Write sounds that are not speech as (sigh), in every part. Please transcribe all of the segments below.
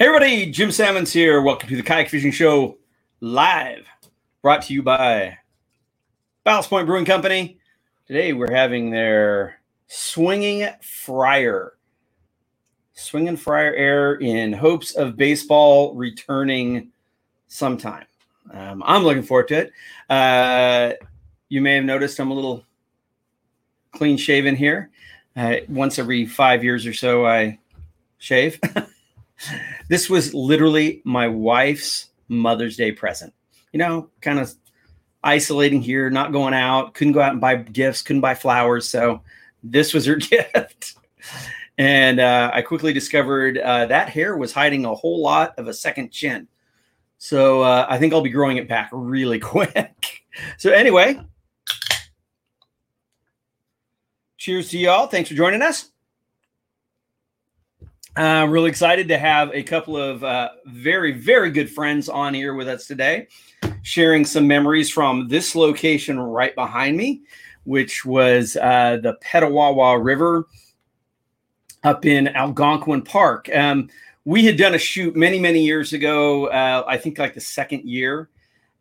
Hey everybody, Jim Sammons here. Welcome to the Kayak Fishing Show live, brought to you by Ballast Point Brewing Company. Today we're having their Swinging Friar, Swinging Friar Air in hopes of baseball returning sometime. Um, I'm looking forward to it. Uh, you may have noticed I'm a little clean shaven here. Uh, once every five years or so, I shave. (laughs) this was literally my wife's Mother's Day present. You know, kind of isolating here, not going out, couldn't go out and buy gifts, couldn't buy flowers. So this was her (laughs) gift. and uh, I quickly discovered uh, that hair was hiding a whole lot of a second chin. So uh, I think I'll be growing it back really (laughs) quick. so, anyway, cheers to y'all. Thanks for joining us. I'm uh, really excited to have a couple of uh, very, very good friends on here with us today, sharing some memories from this location right behind me, which was uh, the Petawawa River up in Algonquin Park. Um, we had done a shoot many, many years ago, uh, I think like the second year,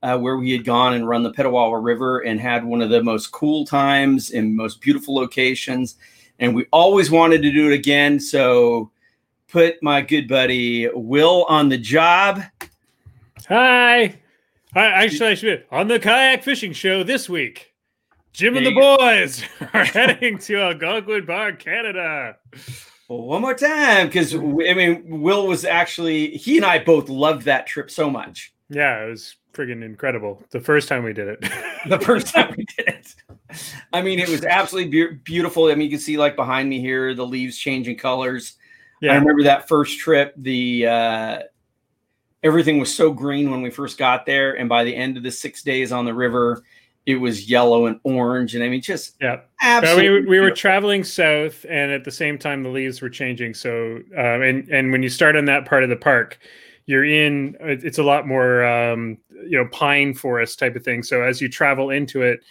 uh, where we had gone and run the Petawawa River and had one of the most cool times and most beautiful locations. And we always wanted to do it again. So, put my good buddy Will on the job. Hi. I actually I should on the kayak fishing show this week. Jim and the boys (laughs) are heading to Algonquin Park, Canada. Well, one more time, because I mean, Will was actually he and I both loved that trip so much. Yeah, it was friggin' incredible. The first time we did it. (laughs) the first time we did it. I mean, it was absolutely be- beautiful. I mean, you can see like behind me here the leaves changing colors. Yeah. I remember that first trip. The uh, everything was so green when we first got there, and by the end of the six days on the river, it was yellow and orange. And I mean, just yeah, absolutely. we, we were traveling south, and at the same time, the leaves were changing. So, um, and and when you start on that part of the park, you're in. It's a lot more, um, you know, pine forest type of thing. So as you travel into it,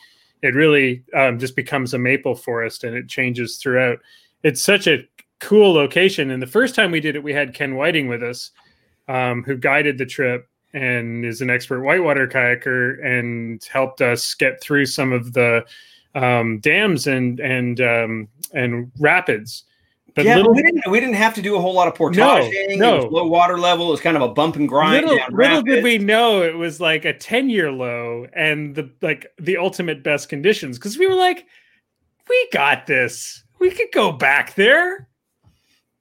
it really um, just becomes a maple forest, and it changes throughout. It's such a cool location. And the first time we did it, we had Ken Whiting with us, um, who guided the trip and is an expert whitewater kayaker and helped us get through some of the um, dams and and um, and rapids. But yeah, little, we didn't we didn't have to do a whole lot of portaging. No, no. low water level. It was kind of a bump and grind. Little, little did we know it was like a ten year low and the like the ultimate best conditions because we were like, we got this. We could go back there.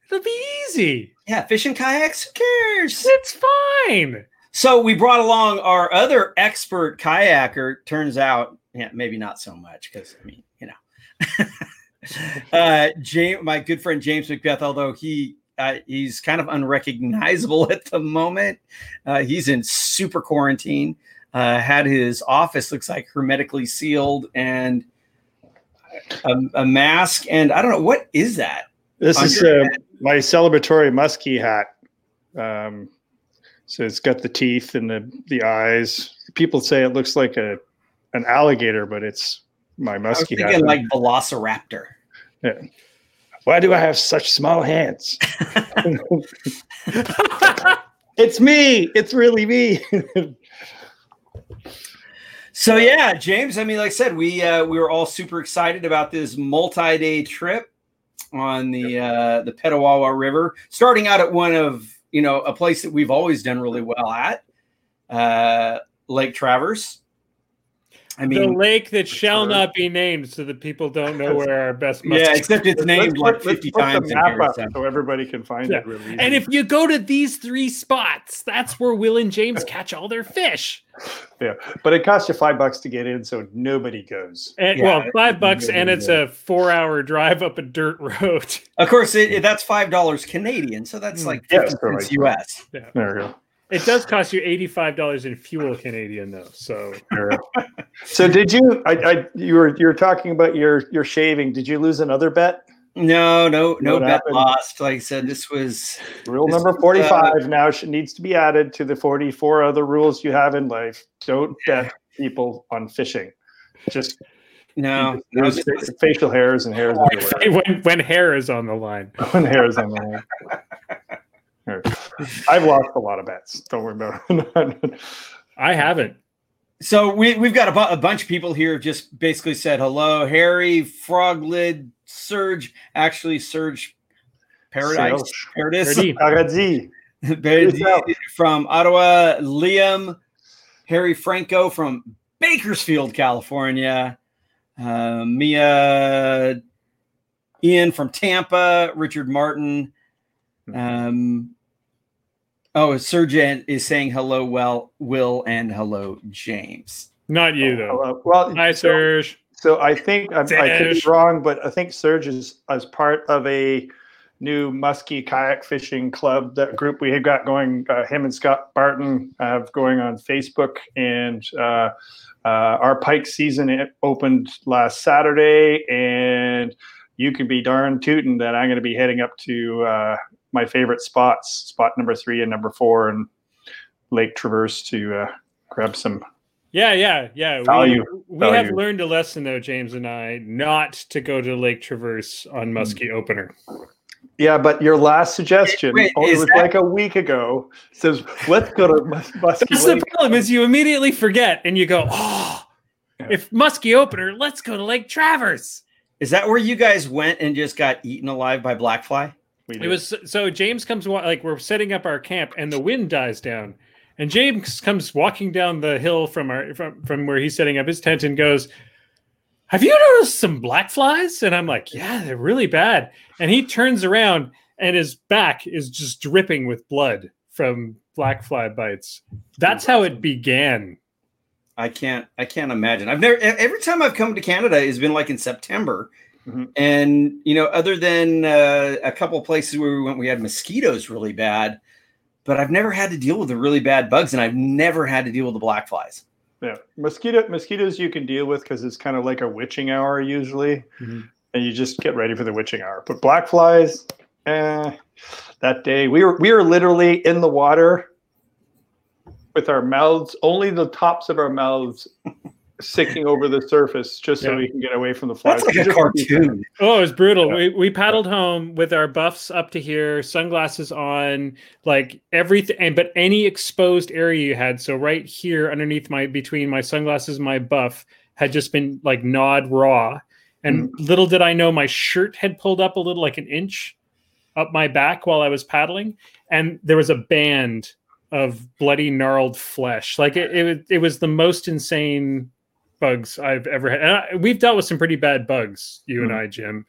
It'll be easy. Yeah, fishing kayaks, who cares? It's fine. So we brought along our other expert kayaker. Turns out, yeah, maybe not so much because I mean, you know, (laughs) uh, James, my good friend James Macbeth, although he uh, he's kind of unrecognizable (laughs) at the moment. Uh, he's in super quarantine. Uh, had his office looks like hermetically sealed and a, a, mask and I don't know what is that. This is uh, my celebratory muskie hat. Um, so it's got the teeth and the the eyes. People say it looks like a an alligator, but it's my muskie hat. like Velociraptor. Yeah. Why do I have such small hands? (laughs) (laughs) it's me. It's really me. (laughs) so yeah, James. I mean, like I said, we uh, we were all super excited about this multi-day trip on the uh, the Petawawa River, starting out at one of you know a place that we've always done really well at, uh, Lake Traverse. I mean, the lake that shall sure. not be named, so that people don't know where our best. Yeah, except it's named let's, like fifty times. Here, so. everybody can find yeah. it. Really and if you go to these three spots, that's where Will and James catch all their fish. Yeah, but it costs you five bucks to get in, so nobody goes. And, yeah, well, five bucks, and it's a four-hour drive up a dirt road. Of course, it, (laughs) that's five dollars Canadian, so that's mm. like yeah, US. Yeah. There we go. It does cost you eighty-five dollars in fuel Canadian though. So (laughs) so did you? I, I you were you were talking about your your shaving. Did you lose another bet? No, no, no bet happened? lost. Like I said, this was Rule This number is, uh, 45 now should, needs to be added to the 44 other rules you have in life. Don't bet people on fishing. Just no, no fa- was- facial hairs and hairs (laughs) when, when hair is on the line, when hair is on the line. (laughs) Here. I've lost a lot of bets. Don't worry about it. (laughs) I haven't. So we we've got a, bu- a bunch of people here who just basically said hello. Harry, Froglid, Surge, actually Surge Paradise, Serge. Paradise, Ready? Paradis. Paradis (laughs) from Ottawa, Liam, Harry Franco from Bakersfield, California, uh, Mia, Ian from Tampa, Richard Martin. Um, oh, Serge is saying hello, well, Will, and hello, James. Not you though. Hello. Well, Hi, so- Serge. So I think I, I could be wrong, but I think Serge is as part of a new musky kayak fishing club that group we have got going. Uh, him and Scott Barton have going on Facebook, and uh, uh, our pike season it opened last Saturday, and you can be darn tootin' that I'm going to be heading up to uh, my favorite spots, spot number three and number four, and Lake Traverse to uh, grab some Yeah, yeah, yeah. Value. We, we have learned a lesson though, James and I, not to go to Lake Traverse on Hmm. Muskie opener. Yeah, but your last suggestion, Wait, oh, it is was that- like a week ago, says let's go to (laughs) Mus- Muskie That's the problem is you immediately forget and you go, oh, Yeah. if Muskie opener, let's go to Lake Traverse. Is that where you guys went and just got eaten alive by blackfly? We It was so James comes like we're setting up our camp and the wind dies down, and James comes walking down the hill from our from from where he's setting up his tent and goes, "Have you noticed some black flies?" And I'm like, "Yeah, they're really bad." And he turns around and his back is just dripping with blood from black fly bites. That's how it began. I can't. I can't imagine. I've never. Every time I've come to Canada, it's been like in September, Mhm. and you know, other than uh, a couple places where we went, we had mosquitoes really bad, but I've never had to deal with the really bad bugs, and I've never had to deal with the black flies. yeah, mosquito mosquitoes you can deal with because it's kind of like a witching hour usually, Mhm. and you just get ready for the witching hour. But black flies, eh, that day we were we were literally in the water with our mouths only the tops of our mouths sticking over the surface just so we can get away from the flies. That's like a cartoon. Oh, it was brutal. Yeah. We, we paddled home with our buffs up to here, sunglasses on, like everything, and but any exposed area you had. So right here, underneath my between my sunglasses and my buff, had just been like gnawed raw. And mm-hmm. little did I know, my shirt had pulled up a little, like an inch up my back while I was paddling, and there was a band of bloody gnarled flesh. Like it, it, was- it was the most insane bugs I've ever had. And I, we've dealt with some pretty bad bugs, you and Mhm. I, Jim.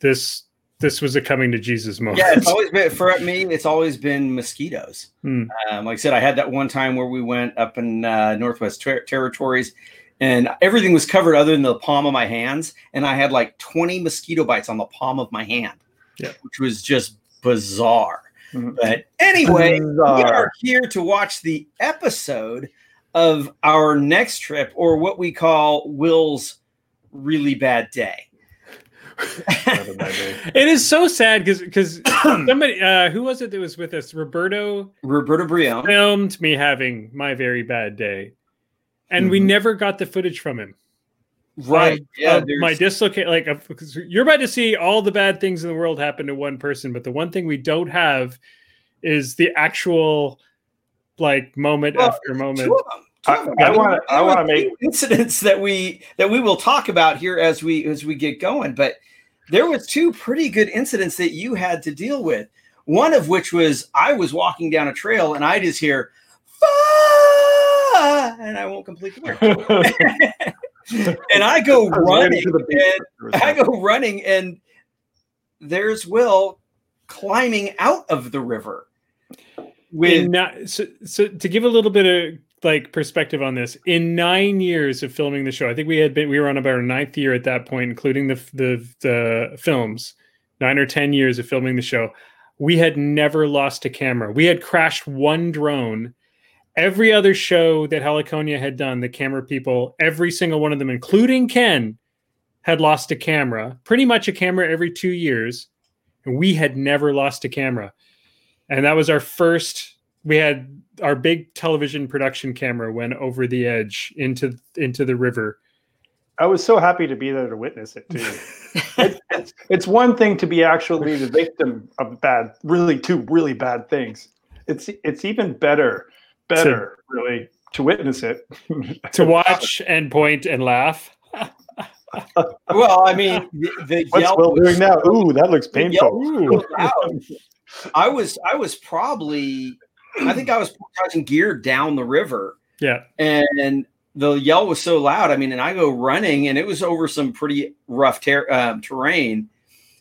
This this was a coming to Jesus moment. Yeah, it's (laughs) always been for me. It's always been mosquitoes. Hmm. Um, like I said, I had that one time where we went up in uh, Northwest ter- Territories, and everything was covered other than the palm of my hands, and I had like twenty mosquito bites on the palm of my hand, Yeah. which was just bizarre. Mhm. But anyway, we are here to watch the episode of our next trip, or what we call Will's really bad day. Not a bad day. (laughs) It is so sad because because (coughs) somebody uh, who was it that was with us? Roberto Roberto Brion. filmed me having my very bad day, and we Mhm. never got the footage from him. Right. of- yeah. of my there's- dislocate like of- 'cause you're about to see all the bad things in the world happen to one person but the one thing we don't have is the actual like moment Well, after moment Two of them. Two I- of them. I There wanna- were- I wanna make- incidents that we that we will talk about here as we as we get going. But there was two pretty good incidents that you had to deal with. One of which was I was walking down a trail and I just hear "Fire!" and I won't complete the word. (laughs) and I go I running for the beat. and I go running and there's Will climbing out of the river with ni- so, so to give a little bit of like perspective on this in nine years of filming the show i think we had been we were on about our ninth year at that point including the the, the films nine or ten years of filming the show we had never lost a camera. We had crashed one drone. Every other show that Heliconia had done, the camera people, every single one of them, including Ken, had lost a camera, pretty much a camera every two years. And we had never lost a camera. And that was our first, we had our big television production camera went over the edge into into the river. I was so happy to be there to witness it too. (laughs) it, it's, it's one thing to be actually the victim of bad, really two really bad things. It's it's even better, better to, really to witness it, to watch and point and laugh. well, I mean, the, the what's Will doing now? Ooh, that looks painful. I was I was probably I think I was touching gear down the river. Yeah, and the yell was so loud. I mean, and I go running, and it was over some pretty rough ter- um, terrain.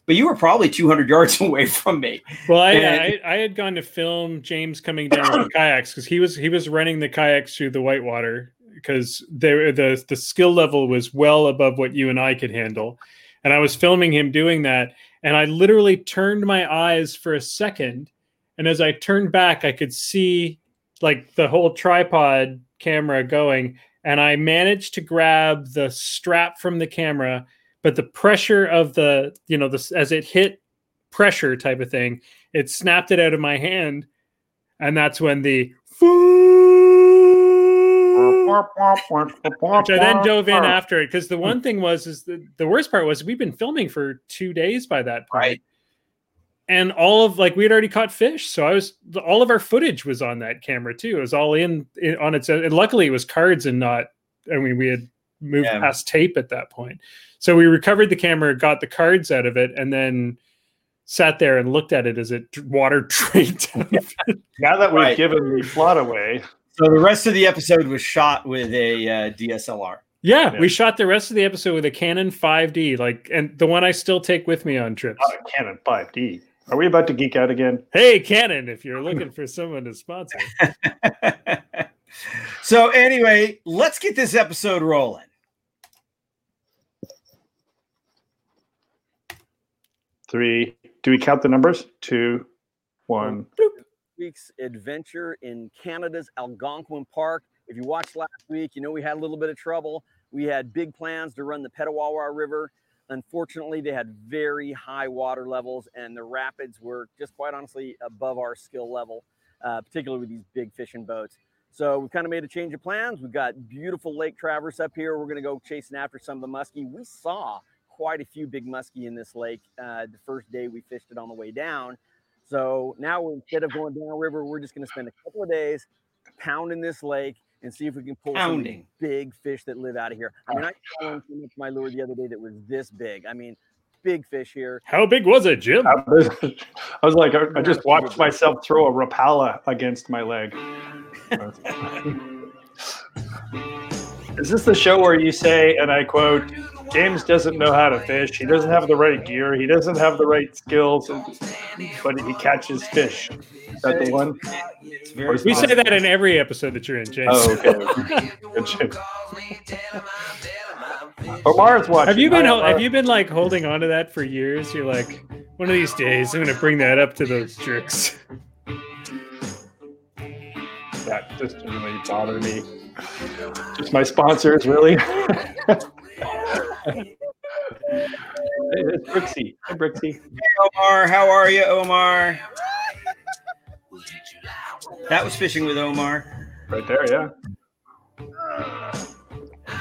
But you were probably 200 yards (laughs) away from me. Well, I, and, I, I, had gone to film James coming down with the (coughs) kayaks because he was he was running the kayaks through the whitewater because the the the skill level was well above what you and I could handle, and I was filming him doing that, and I literally turned my eyes for a second, and as I turned back, I could see like the whole tripod camera going, and I managed to grab the strap from the camera, but the pressure of the, you know, this as it hit pressure type of thing, it snapped it out of my hand. And that's when the which I then dove in after it because the one thing was is the, the worst part was we've been filming for two days by that point. Right and all of like we had already caught fish so i was all of our footage was on that camera too it was all in, in on its own and luckily it was cards and not i mean we had moved yeah. past tape at that point so we recovered the camera got the cards out of it and then sat there and looked at it as it water (laughs) drained now that we've right. given the plot away so the rest of the episode was shot with a uh, dslr yeah, yeah, we shot the rest of the episode with a Canon 5D, like, and the one I still take with me on trips. Oh, Canon 5D. Are we about to geek out again? Hey, Canon, if you're looking for someone to sponsor. (laughs) so, anyway, let's get this episode rolling. Three. Do we count the numbers? Two, one. Week's adventure in Canada's Algonquin Park. If you watched last week, you know we had a little bit of trouble. We had big plans to run the Petawawa River Unfortunately, they had very high water levels, and the rapids were just quite honestly above our skill level, uh, particularly with these big fishing boats. So we've kind of made a change of plans. We've got beautiful Lake Traverse up here. We're going to go chasing after some of the muskie. We saw quite a few big muskie in this lake uh, the first day we fished it on the way down. So now instead of going downriver, we're just going to spend a couple of days pounding this lake and see if we can pull Pounding. some big fish that live out of here. I mean, I saw one of my lure the other day that was this big. I mean, big fish here. How big was it, Jim? I was, (laughs) I was like, I, I just watched myself throw a Rapala against my leg. (laughs) Is this the show where you say, and I quote, James doesn't know how to fish. He doesn't have the right gear. He doesn't have the right skills, but he catches fish. Is that the one? We say that in every episode that you're in, James. Oh, okay. (laughs) Omar's watching. Have you been have you been like holding on to that for years? You're like, one of these days, I'm going to bring that up to those jerks. That just really bother me. Just my sponsors, really. (laughs) hey, it's Brooksy. Hey, Brooksy. Hey, Omar. How are you, Omar? That was fishing with Omar. Right there, yeah.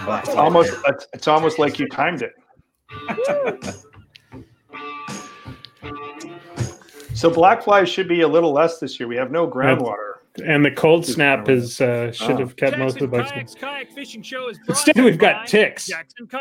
It's almost it's almost like you timed it. (laughs) so black flies should be a little less this year. We have no groundwater. And the cold snap is uh, should have kept most of the bugs. Kayak fishing show is Instead, we've got ticks.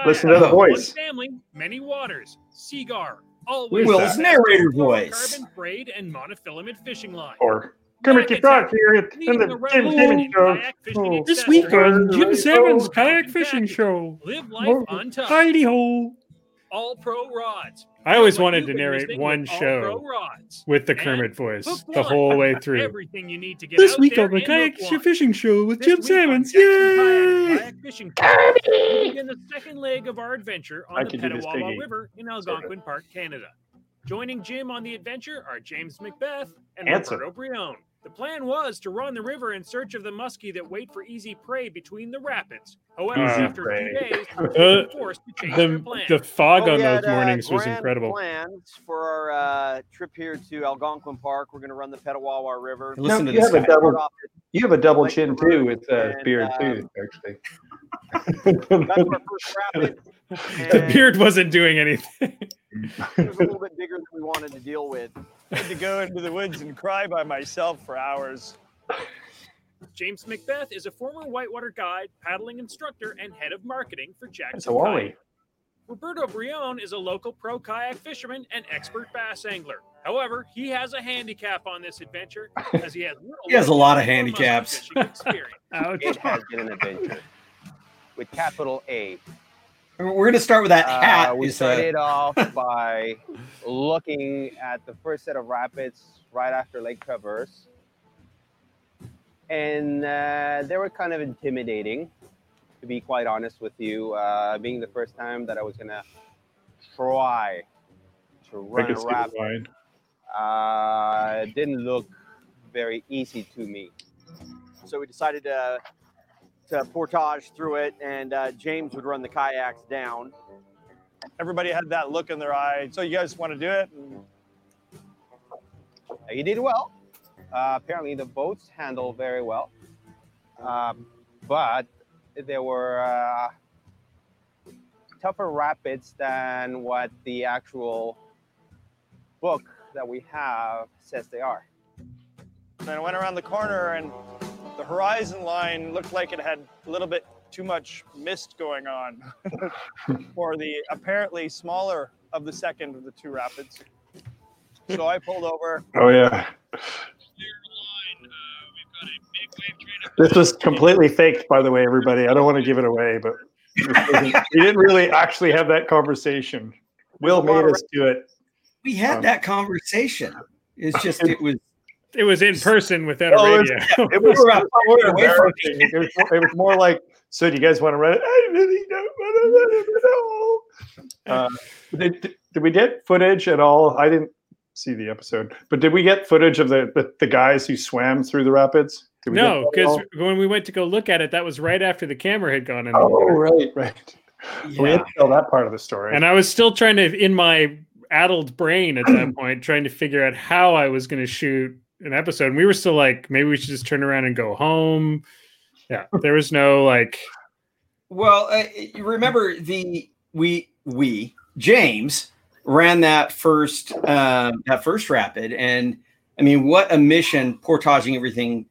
Listen to the voice. Family, many waters. Seaguar. Always Will's narrator voice. Carbon braid and monofilament fishing line. Or Kermit the Frog here in the Jim Salmon Show. Oh, this week on Jim Sammons' Kayak Fishing Show. Live life untouched. Heidi ho. All pro rods. I always wanted to narrate one show with the Kermit voice the whole way through. Everything you need to get this week on the Kayak Fishing Show with Jim Sammons. Yay! Fishing In the second leg of our adventure on the Petawawa River in Algonquin Park, Canada. Joining Jim on the adventure are James Macbeth and Answer. Roberto Brion. The plan was to run the river in search of the muskie that wait for easy prey between the rapids. However, Easy after prey. two days, (laughs) Uh, were forced to change their The, plan. the fog Well, on we those had, uh, mornings was grand incredible. Plans for our uh, trip here to Algonquin Park. We're going to run the Petawawa River. Listen to this you guy. Start off at- You have a double Like chin too with uh, and, beard um, too, actually. Got to our first rapid. (laughs) The beard wasn't doing anything. It was a little bit bigger than we wanted to deal with. Had to go into the woods and cry by myself for hours. James Macbeth is a former whitewater guide, paddling instructor, and head of marketing for Jackson That's a Wally. Kayak. Roberto Brion is a local pro kayak fisherman and expert bass angler. However, he has a handicap on this adventure as he has (laughs) little He has a lot of handicaps. experience. (laughs) It has been an adventure (laughs) with capital A. We're going to start with that Uh, hat. we is, uh, started off (laughs) by looking at the first set of rapids right after Lake Traverse. And uh, they were kind of intimidating, to be quite honest with you, uh, being the first time that I was going to try to I run can a see the rapid. Uh, it didn't look very easy to me. so we decided to, to portage through it, and uh, James would run the kayaks down. Everybody had that look in their eye. So you guys want to do it? And Uh, You did well. Uh, apparently, the boats handle very well, um, but there were uh, tougher rapids than what the actual book that we have says they are. then I went around the corner and the horizon line looked like it had a little bit too much mist going on (laughs) for the apparently smaller of the second of the two rapids. So I pulled over. Oh yeah. This was completely faked, by the way, everybody. I don't want to give it away, but we didn't really actually have that conversation. Will made us do it. We had Um, that conversation. It's just, it was, It was in person without a Oh, it was- radio. It was, We're it was away from. It was, more, it was more like, so do you guys want to run it? I really don't want to run it. Uh, did, did- did we get footage at all? I didn't see the episode, but did we get footage of the, the, the guys who swam through the rapids? Did we No, because when we went to go look at it, that was right after the camera had gone in. Oh, water. right, right. We yeah. had to tell that part of the story. And I was still trying to, in my addled brain at that point, trying to figure out how I was going to shoot an episode. And we were still like, maybe we should just turn around and go home. Yeah, there was no like, Well, uh, you remember the we we James ran that first um, that first rapid, and I mean, what a mission portaging everything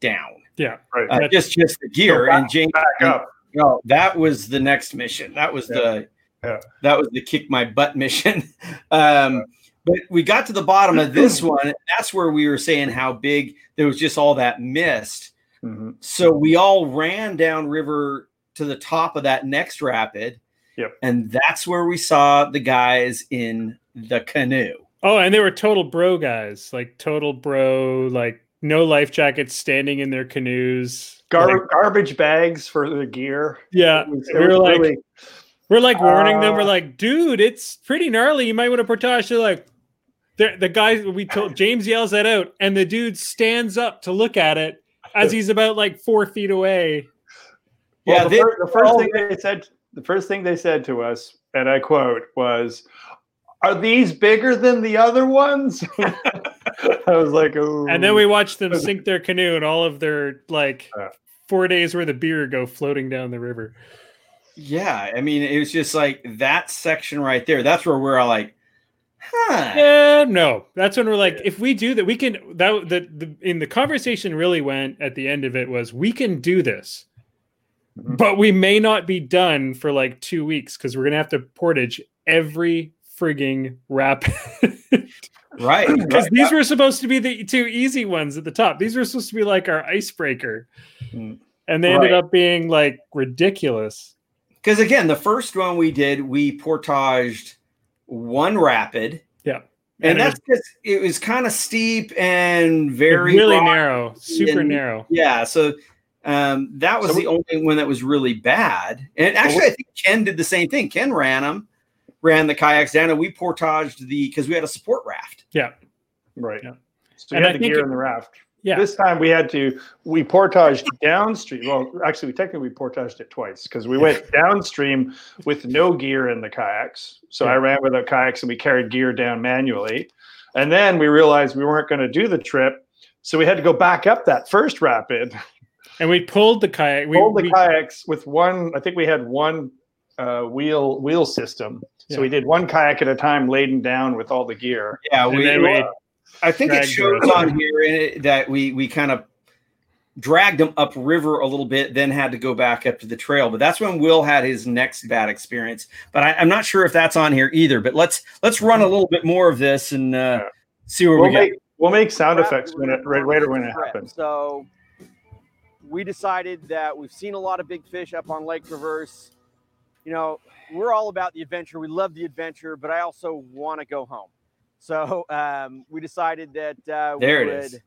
down. yeah, right. Uh, just just the gear back- and James. back up. No, that was the next mission. That was the Yeah. that was the kick my butt mission. (laughs) um, but we got to the bottom of this (laughs) one. That's where we were saying how big there was just all that mist. Mhm. So we all ran down river to the top of that next rapid. Yep. And that's where we saw the guys in the canoe. Oh, and they were total bro guys, like total bro, like no life jackets, standing in their canoes. Gar- Like, garbage bags for the gear. yeah, It was- it we were like, really- we're like warning them. We're Uh, like, dude, it's pretty gnarly. You might want to portage. They're like, the the guy we told (laughs) James yells that out, and the dude stands up to look at it as he's about like four feet away. Well, Yeah, the, they- fir- the first thing they said, the first thing they said to us, and I quote, was, "Are these bigger than the other ones?" (laughs) I was like, "Oh." And then we watched them sink their (laughs) canoe, and all of their like four days worth of beer go floating down the river. Yeah. I mean, it was just like that section right there. That's where we're all like, huh. Yeah, no. That's when we're like, if we do that, we can. That the, the in the conversation really went at the end of it was we can do this, Mhm. but we may not be done for like two weeks because we're gonna have to portage every frigging rapid. (laughs) Right. (laughs) Because right. these were supposed to be the two easy ones at the top. These were supposed to be like our icebreaker, Mm. and they ended up being like ridiculous. Because again, the first one we did, we portaged one rapid. Yeah. And, And it that's just it was kind of steep and very really rocky. narrow, super and- narrow. Yeah. So um, that was So the only one that was really bad. And actually, I think Ken did the same thing. Ken ran them ran the kayaks down, and we portaged the because we had a support raft. Yeah. Right. Yeah. So And you I had the gear it- in the raft. Yeah. This time we had to we portaged downstream. Well, actually, we technically we portaged it twice because we went downstream with no gear in the kayaks. So I ran without kayaks and we carried gear down manually. And then we realized we weren't going to do the trip, so we had to go back up that first rapid. and we pulled the kayak. We, Hold the we- kayaks with one. I think we had one uh, wheel wheel system. So Yeah. we did one kayak at a time, laden down with all the gear. Yeah, and we, then we I think it shows on here that we we kind of dragged them upriver a little bit, then had to go back up to the trail. But that's when Will had his next bad experience. But I, I'm not sure if that's on here either. But let's let's run a little bit more of this and uh, Yeah. see where We'll we go. make we'll make sound Wrap- effects when it right, right when it happens. So we decided that we've seen a lot of big fish up on Lake Traverse. You know, we're all about the adventure. We love the adventure, but I also want to go home. So um, we decided that uh, we There it would is.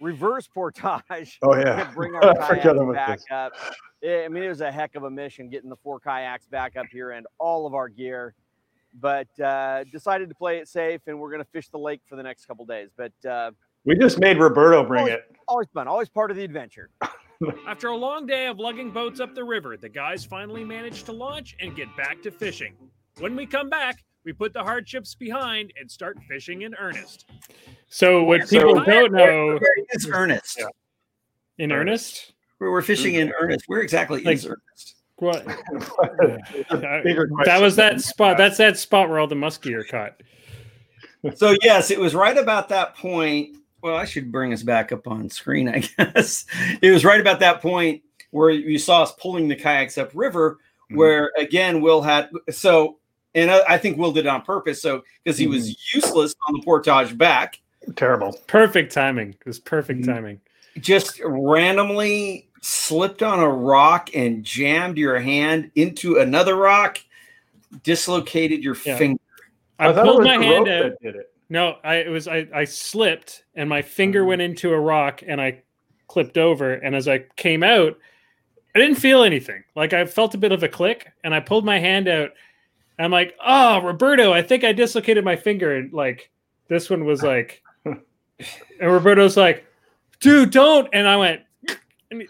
reverse portage Oh yeah, bring (laughs) our kayaks about back this. up. Yeah, I mean, it was a heck of a mission getting the four kayaks back up here and all of our gear. But uh, decided to play it safe, and we're going to fish the lake for the next couple days. But uh, We just made Roberto bring Oh, it. always fun, always part of the adventure. (laughs) After a long day of lugging boats up the river, the guys finally managed to launch and get back to fishing. When we come back, we put the hardships behind and start fishing in earnest. so what So- people don't know Where is earnest. Yeah. in earnest. Where we're fishing in Ernest. Where exactly Like- is Ernest? What? (laughs) That was that spot. That's that spot where all the muskie are caught. So yes, it was right about that point. Well, I should bring us back up on screen, I (laughs) guess. It was right about that point where you saw us pulling the kayaks upriver, Mhm. where again Will had so, and I, I think Will did it on purpose, so because he was useless on the portage back, Terrible. Perfect timing. It was perfect Mhm. timing. just randomly slipped on a rock and jammed your hand into another rock, dislocated your Yeah. finger. I, thought it pulled my hand out. did it. No, I it was I, I slipped and my finger went into a rock and I clipped over and as I came out, I didn't feel anything. Like I felt a bit of a click and I pulled my hand out. I'm like, oh Roberto, I think I dislocated my finger. And like this one was (laughs) like and Roberto's like, dude, don't. And I went, (laughs) and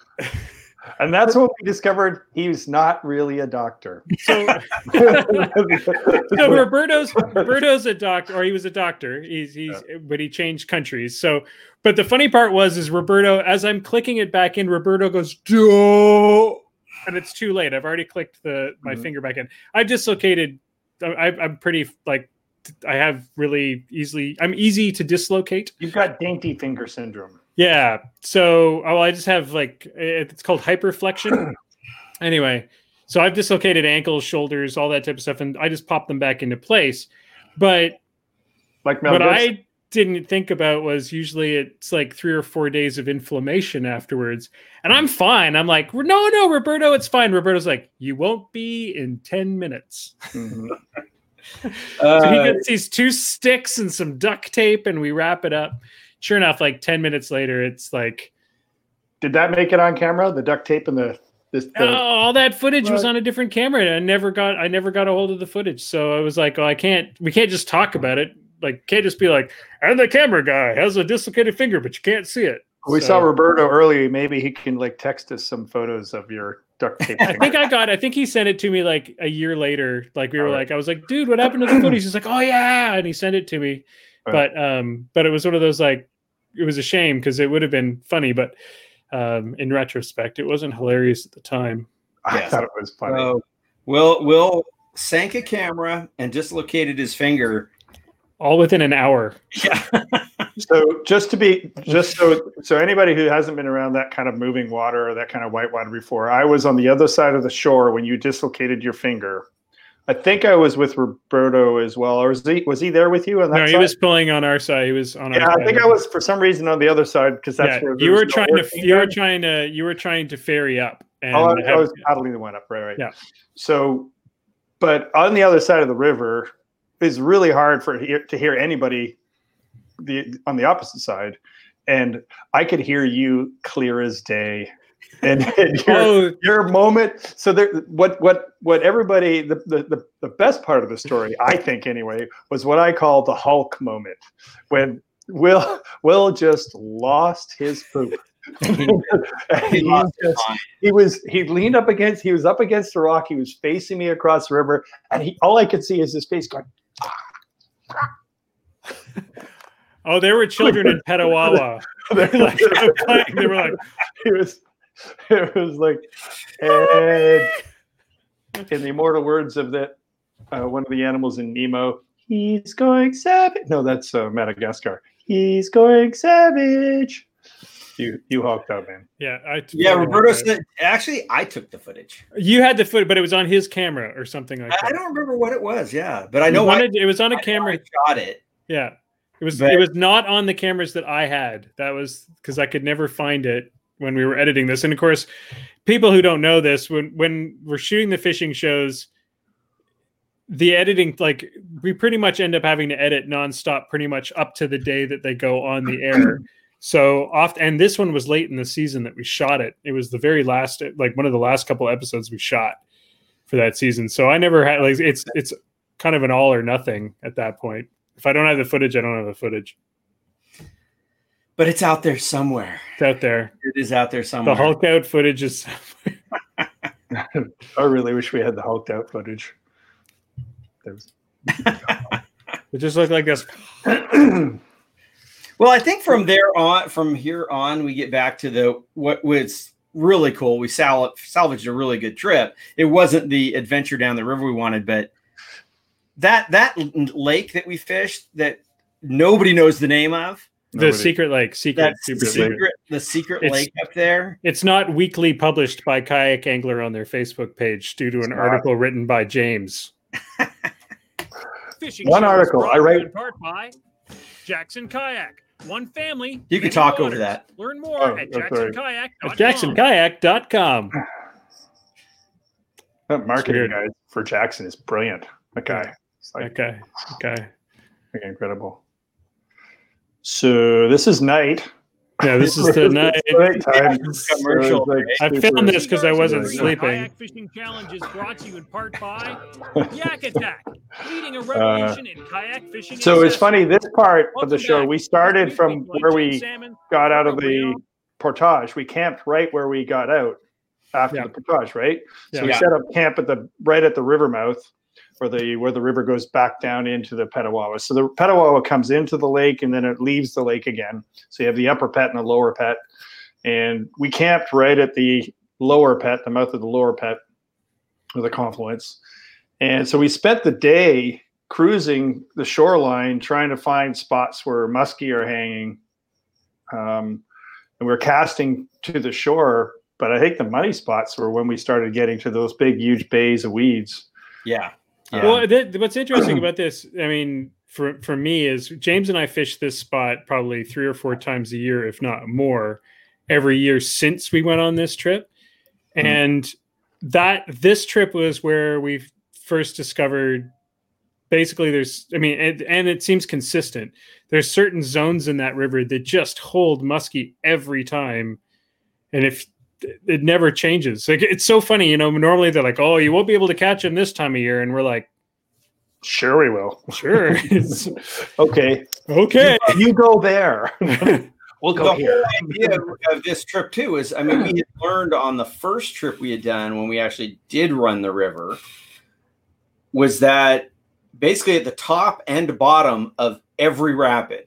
And that's when we discovered he's not really a doctor. so (laughs) so Roberto's Roberto's a doctor, or he was a doctor. He's he's but he changed countries. So, but the funny part was is Roberto, as I'm clicking it back in, Roberto goes, Duh! And it's too late. I've already clicked the my Mhm. finger back in. I've dislocated. I, I'm pretty like I have really easily. I'm easy to dislocate. You've got dainty finger syndrome. Yeah. So, oh, I just have like it's called hyperflexion. (clears throat) anyway, so I've dislocated ankles, shoulders, all that type of stuff, and I just pop them back into place. But Like Mel what Gibson. I didn't think about was usually it's like three or four days of inflammation afterwards, and I'm fine. I'm like, no, no, Roberto, it's fine. Roberto's like, you won't be in ten minutes. Mhm. (laughs) So he Uh, gets these two sticks and some duct tape, and we wrap it up. Sure enough, like ten minutes later, it's like. Did that make it on camera? The duct tape and the this. The, Oh, all that footage was on a different camera. and I never got I never got a hold of the footage. So I was like, oh, I can't we can't just talk about it. Like can't just be like, and the camera guy has a dislocated finger, but you can't see it. we So- saw Roberto early. Maybe he can like text us some photos of your duct (laughs) tape. I think I got I think he sent it to me like a year later. Like we were All right. like, I was like, dude, what happened to the (clears throat) footage? He's like, Oh yeah, and he sent it to me. Right. But um, but it was one of those like it was a shame because it would have been funny, but um in retrospect, it wasn't hilarious at the time. I Yes. thought it was funny. So Will Will sank a camera and dislocated his finger. All within an hour. Yeah. (laughs) So just to be just so so anybody who hasn't been around that kind of moving water or that kind of white water before, I was on the other side of the shore when you dislocated your finger. I think I was with Roberto as well, or was he was he there with you on that No, he side? was pulling on our side. He was on yeah, our I side. think I was for some reason on the other side because that's yeah, where you were trying to you were trying to you were trying to ferry up and Oh, I, I was paddling the one up, right, right. Yeah. So, but on the other side of the river is really hard for to hear anybody the on the opposite side, and I could hear you clear as day. and, and (laughs) your, Oh, your moment. So there, what what what everybody the, the the best part of the story, I think anyway, was what I call the Hulk moment when Will Will just lost his poop. (laughs) he, just- he was he leaned up against he was up against the rock he was facing me across the river and he all i could see is his face going oh, there were children in Petawawa. (laughs) like, playing. (laughs) They were like, (laughs) it was it was like and in the immortal words of that uh, one of the animals in nemo he's going savage no that's uh, madagascar he's going savage you you hawked out man yeah, I Yeah, Roberto said. Actually, I took the footage. you had the footage, but it was on his camera or something like I, that. I don't remember what it was. Yeah, but I know It why wanted- it was on a I camera. I shot it. Yeah. It was But- it was not on the cameras that I had. That was because I could never find it when we were editing this. And of course, people who don't know this, when when we're shooting the fishing shows, the editing like we pretty much end up having to edit nonstop pretty much up to the day that they go on the air. (clears throat) So oft and this one was late in the season that we shot it. It was the very last like one of the last couple episodes we shot for that season. So I never had like it's it's kind of an all or nothing at that point. If I don't have the footage, I don't have the footage. But it's out there somewhere. It's out there. It is out there somewhere. The Hulk out footage is (laughs) i really wish we had the hulked out footage There's- (laughs) it just looked like this. (clears throat) Well, I think from there on, from here on, we get back to the what was really cool. We sal- salvaged a really good trip. It wasn't the adventure down the river we wanted, but that that lake that we fished that nobody knows the name of. The secret lake, secret, super secret. secret, the secret It's- lake up there. It's not weekly published by Kayak Angler on their Facebook page due to an It's not. article written by James. (laughs) Fishing One article, I to you write- in part by Jackson Kayak. One family. You can many talk over that. Learn more Oh, at that's right. jacksonkayak.com. JacksonKayak.com. that marketing weird. guy for jackson is brilliant that guy it's like Okay. Okay. incredible so this is night Yeah, this is the night. night time Commercial, like I super- this because I wasn't Super- sleeping. Kayak fishing challenge is brought to you in part by Yak Attack, leading a revolution in kayak fishing. Uh, so it's funny this part of the show back. we started from where we Salmon, got out of the Gabriel, portage we camped right where we got out after Yeah. the portage right so we Yeah. set up camp at the right at the river mouth where the where the river goes back down into the Petawawa. So the Petawawa comes into the lake and then it leaves the lake again. So you have the upper pet and the lower pet. And we camped right at the lower pet, the mouth of the lower pet, or the confluence. And so we spent the day cruising the shoreline trying to find spots where muskie are hanging. Um, and we're casting to the shore, but I think the money spots were when we started getting to those big, huge bays of weeds. Yeah. Well, th- what's interesting (clears throat) about this, I mean, for for me is James and I fish this spot probably three or four times a year, if not more, every year since we went on this trip. Mhm. And that this trip was where we first discovered basically there's I mean and, and it seems consistent. There's certain zones in that river that just hold muskie every time. And if it never changes. Like it's so funny, you know. Normally they're like, "Oh, you won't be able to catch them this time of year," and we're like, Sure, we will. "Sure, (laughs) Okay, okay." you go there. (laughs) we'll the go here. whole idea of, of this trip too is i mean we had learned on the first trip we had done when we actually did run the river was that basically at the top and bottom of every rapid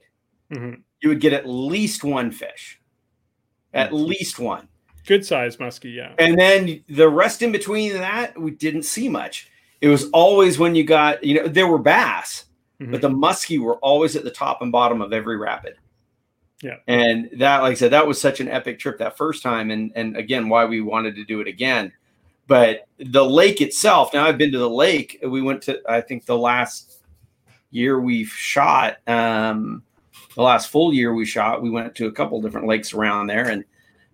Mhm. you would get at least one fish at least one Good size muskie, yeah. and then the rest in between that we didn't see much it was always when you got you know there were bass Mhm. but the muskie were always at the top and bottom of every rapid Yeah. and that like i said that was such an epic trip that first time and and again why we wanted to do it again but the lake itself now i've been to the lake we went to i think the last year we've shot um the last full year we shot we went to a couple different lakes around there and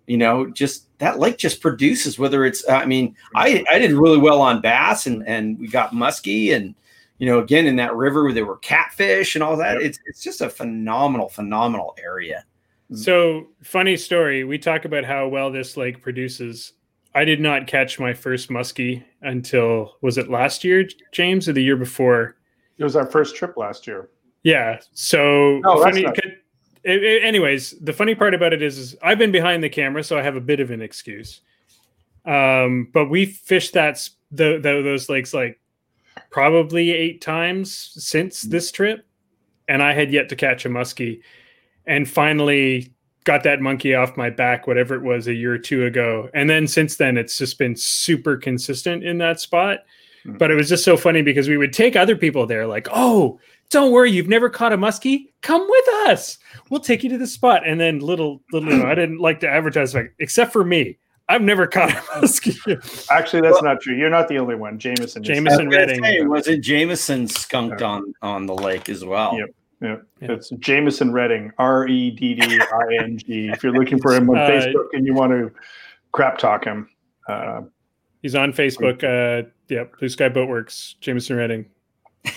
you know just that lake just produces whether it's i mean i i did really well on bass and and we got muskie and you know again in that river where there were catfish and all that Yep. it's it's just a phenomenal phenomenal area mm. So funny story. We talk about how well this lake produces. I did not catch my first muskie until was it last year, James, or the year before? It was our first trip last year. Yeah. So No, that's funny. It- it- anyways, the funny part about it is, is I've been behind the camera, so I have a bit of an excuse. Um, but we fished that the, the those lakes like probably eight times since this trip, and I had yet to catch a muskie, and finally got that monkey off my back, whatever it was, a year or two ago, and then since then it's just been super consistent in that spot. Hmm. But it was just so funny because we would take other people there, like, oh, don't worry, you've never caught a muskie. Come with us. We'll take you to the spot. And then little, little, you know, I didn't like to advertise, like, except for me, I've never caught a (laughs) muskie. Actually, that's not true. You're not the only one. Jameson. Jameson was gonna Redding. say, was it Jameson skunked on on the lake as well? Yep. Yeah, Yeah. it's Jameson Redding, R E D D I N G. If you're looking for him on Uh, Facebook and you want to crap talk him, uh, He's on Facebook. Uh, yep, Blue Sky Boatworks, Jameson Redding. (laughs)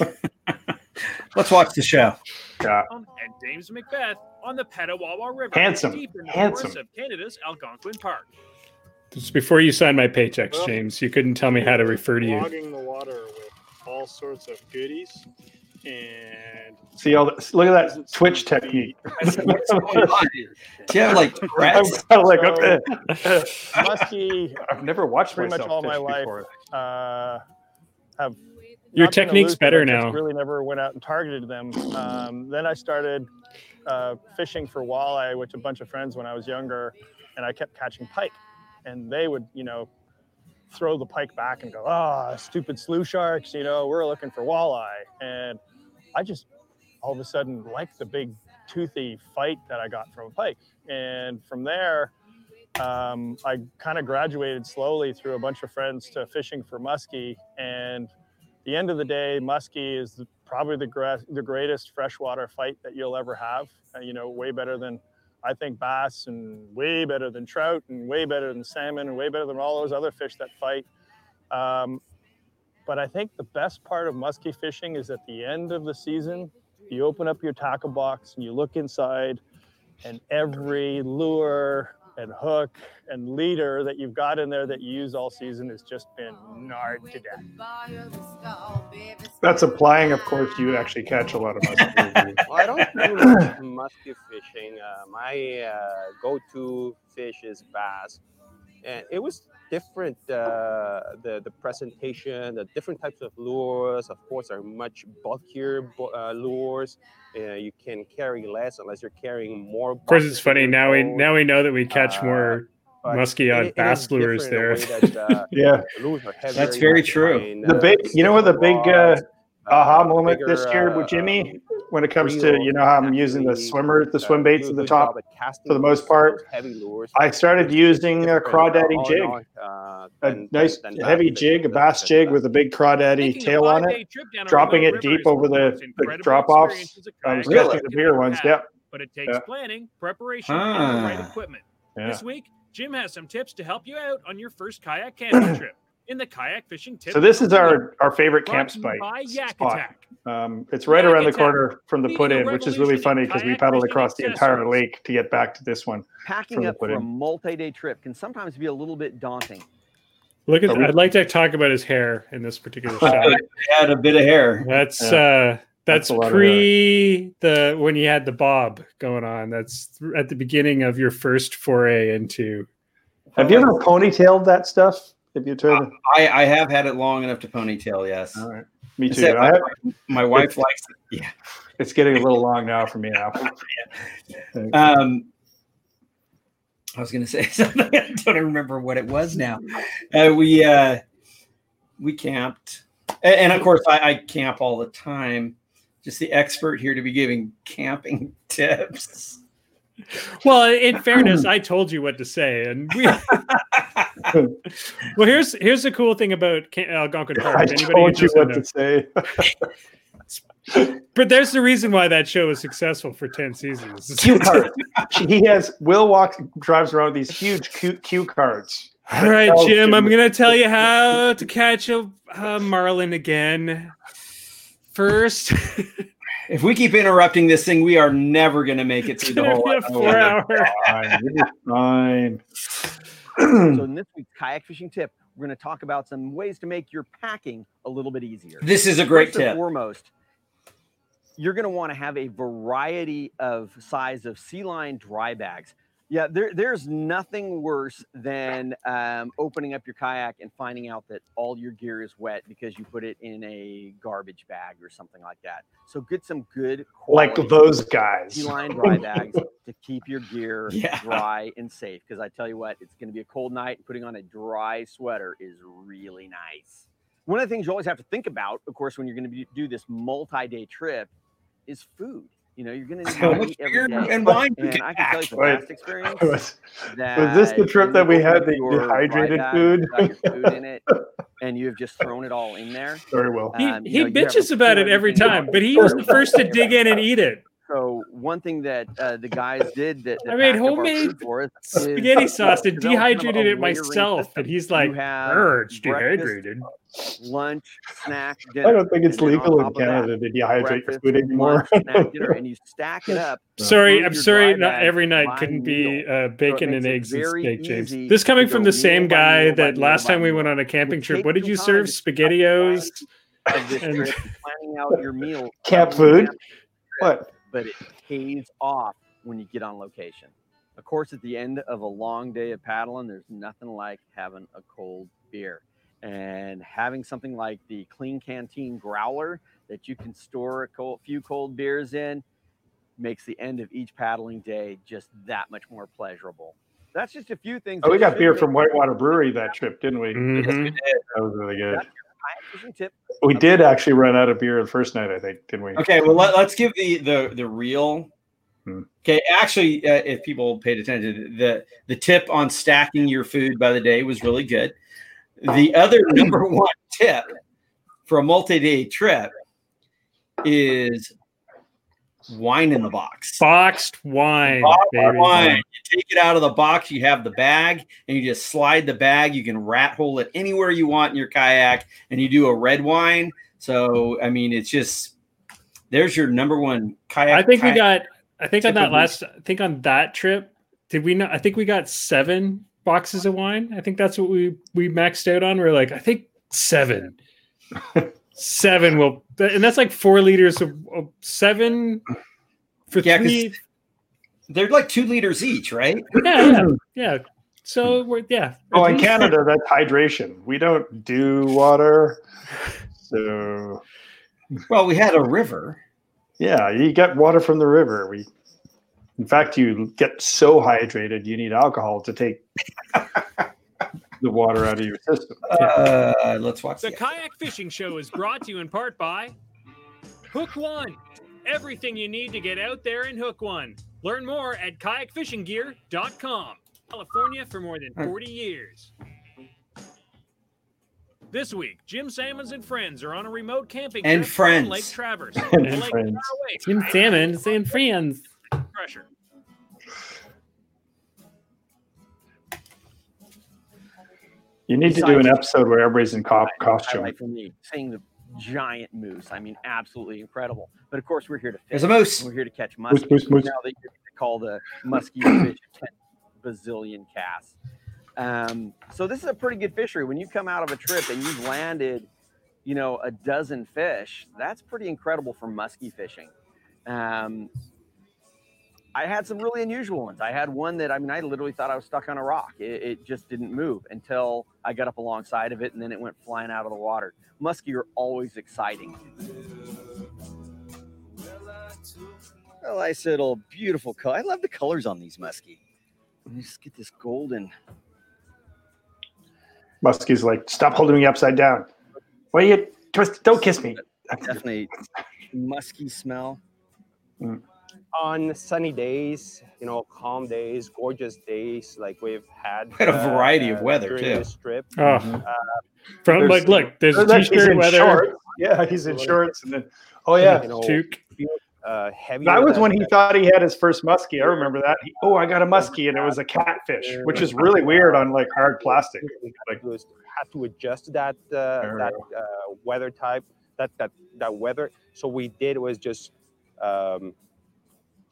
Let's watch the show. yeah, and James Macbeth on the Petawawa River, Handsome. deep in the Handsome. forests of Canada's Algonquin Park. Just before you signed my paychecks, Well, James, you couldn't tell me how to refer to you. Logging the water with all sorts of goodies, and see all the, look at that (laughs) (laughs) Twitch technique. What's going on? Do you have like (laughs) I'm Tourette's? kinda like, So- okay. Muskie, I've never watched pretty much myself all my life, before. uh, have Your not been a technique's better now. Really never went out and targeted them. Um, then I started uh, fishing for walleye with a bunch of friends when I was younger, and I kept catching pike, and they would, you know, throw the pike back and go, "Ah, stupid slough sharks," you know, we're looking for walleye, and I just all of a sudden liked the big toothy fight that I got from a pike, and from there. Um, I kind of graduated slowly through a bunch of friends to fishing for muskie, and the end of the day, muskie is probably the gra- the greatest freshwater fight that you'll ever have. Uh, you know, way better than I think bass, and way better than trout, and way better than salmon, and way better than all those other fish that fight. Um, but I think the best part of muskie fishing is at the end of the season, you open up your tackle box and you look inside, and every lure and hook and leader that you've got in there that you use all season has just been gnarred to death. That's applying, of course, you actually catch a lot of muskie. (laughs) Well, I don't do much (coughs) musky fishing. Uh, my uh, go-to fish is bass, and it was different. Uh, the the presentation, the different types of lures, of course, are much bulkier uh, lures. Uh, you can carry less unless you're carrying more. Of course, it's funny now. We now we know that we catch Uh, more muskie on bass lures there. (laughs) Yeah. That's very true. The big, you know what the big uh, aha uh, moment this year with Jimmy, when it comes to you know how I'm using the swimmer, the swim baits at the top. for the most part. Heavy lures. I started using a different, crawdaddy jig, uh, a nice heavy jig, a bass jig with a big crawdaddy Taking tail on it. trip down a dropping it deep over the- the drop-offs. experiences a I was kayaker catching the can bigger ever ones. Yep. But it takes planning, preparation, and the right Ah. equipment. This week, Jim has some tips to help you out on your first kayak camping (coughs) trip in the kayak fishing tip. So this is of the week, our our favorite brought camp spike Yak spot. Attack. Um, it's right Yak around the corner from the put in, which is really funny because we paddled across the entire lake to get back to this one. Packing From the up for a multi-day trip can sometimes be a little bit daunting. Look at. We- I'd like to talk about his hair in this particular (laughs) shot. He had a bit of hair. That's Yeah. uh That's that's, a lot of pre the when you had the bob going on. That's th- at the beginning of your first foray into. Have you ever ponytailed that stuff? Have you tried? I, I have had it long enough to ponytail. Yes. All right. Me too. Have, My wife likes it. Yeah. it's getting a little (laughs) long now for me now. (laughs) Um, I was going to say (laughs) something. I don't remember what it was now. Uh, we uh, we camped, and, and of course, I, I camp all the time. Just the expert here to be giving camping tips. Well, in fairness, (clears throat) I told you what to say, and we. (laughs) well, here's here's the cool thing about uh, Algonquin Park. I anybody told you what to say. (laughs) But there's the reason why that show was successful for ten seasons. Cue cards. he has Will walks drives around with these huge cue, cue cards. All right, Jim, Jim I'm going to tell you how to catch a, a marlin again. First, (laughs) If we keep interrupting this thing, we are never going to make it It's through the whole four hour. Fine. (laughs) Fine. So in this week's kayak fishing tip, we're going to talk about some ways to make your packing a little bit easier. This is a great First and tip. foremost, you're going to want to have a variety of size of SealLine dry bags. Yeah, there, there's nothing worse than um, opening up your kayak and finding out that all your gear is wet because you put it in a garbage bag or something like that. So get some good Like those guys. SealLine (laughs) dry bags to keep your gear Yeah. dry and safe. Because I tell you what, it's going to be a cold night. and Putting on a dry sweater is really nice. One of the things you always have to think about, of course, when you're going to do this multi-day trip, is food. You know, you're going to How need to much beer every day. and wine And I can tell you from Right. past experience (laughs) was, that was this the trip that we had the dehydrated food? got your food in it, (laughs) and you have just thrown it all in there. Very well. He, Um, you he know, bitches about it every time, (laughs) but he was the first to dig in and eat it. So one thing that uh, the guys did that, that I made packed up our homemade for us is Spaghetti sauce and develop kind of dehydrated it myself. system. And he's like, have "Err, dehydrated. lunch, snack, dinner. I don't think it's and then on legal in top of that, Canada to dehydrate your food anymore. lunch, (laughs) snack, dinner, and you stack it up. (laughs) Sorry, I'm sorry. Not every night couldn't be uh, bacon makes and eggs and steak, James. This coming from the same guy meal that meal last by time we went on a camping trip. What did you serve? time to Spaghettios. Of this And- trip, planning out your meal. Camp food? What? But it pays off when you get on location. Of course, at the end of a long day of paddling, there's nothing like having a cold beer. And having something like the Klean Kanteen Growler that you can store a cold, few cold beers in makes the end of each paddling day just that much more pleasurable. That's just a few things. Oh, we got beer from Whitewater Brewery that trip, didn't we? Mhm. That was really good. That's kayak fishing tip. We did actually run out of beer the first night, I think, didn't we? Okay, well let, us give the the the real. Hmm. Okay, actually, uh, if people paid attention, the the tip on stacking your food by the day was really good. The other number one tip for a multi-day trip is wine in the box. Boxed wine, Boxed baby. wine. You take it out of the box, you have the bag, and you just slide the bag. You can rat hole it anywhere you want in your kayak, and you do a red wine. So, I mean, it's just there's your number one kayak. I think we got. I think on that last. I think on that trip, did we not? I think we got seven boxes of wine. I think that's what we we maxed out on. We are like, I think seven. (laughs) seven will, and that's like four liters of, of seven for Yeah, 'cause- three. they're like two liters each, right? Yeah, yeah, yeah. So we're yeah. Oh, in Canada, that's hydration. We don't do water. So, Well, we had a river. yeah, you get water from the river. We, in fact, you get so hydrated, you need alcohol to take the water out of your system. Uh, let's watch The the Kayak Fishing Show is brought to you in part by Hook One. Everything you need to get out there and hook one. Learn more at kayakfishinggear.com. California for more than 40 years. This week, Jim Sammons and friends are on a remote camping And trip on friends. Lake Traverse. (laughs) And lake friends. Jim from Salmon and friends. pressure. You need to do an episode where everybody's in co- costume. Highlight for me, seeing the giant moose. I mean, absolutely incredible. But of course, we're here to fish. There's a moose. We're here to catch Moose, muskie. moose, moose. Now they call the muskie fish 10 bazillion casts. Um, so this is a pretty good fishery. When you come out of a trip and you've landed, you know, a dozen fish, that's pretty incredible for muskie fishing. Um, I had some really unusual ones. I had one that I mean, I literally thought I was stuck on a rock. It, it just didn't move until I got up alongside of it, and then it went flying out of the water. Muskie are always exciting. A nice little beautiful color. I love the colors on these muskie. Let me just get this golden. Muskie's like, stop holding me upside down. Why you twist? Don't kiss me. Definitely musky smell. Mm. On sunny days, you know, calm days, gorgeous days, like we've had. We (laughs) had a variety of weather, during too. This trip. Oh, from like, look, there's a He's t-shirt in weather. shorts. Yeah, he's in shorts, and then oh yeah, You know, uh, heavy. that was when he thought he had his first muskie. I remember that. He, oh, I got a muskie, and it was a catfish, which is really weird on like hard plastic. Like, was had to adjust that uh, that uh, weather type, that that that weather. So we did was just um,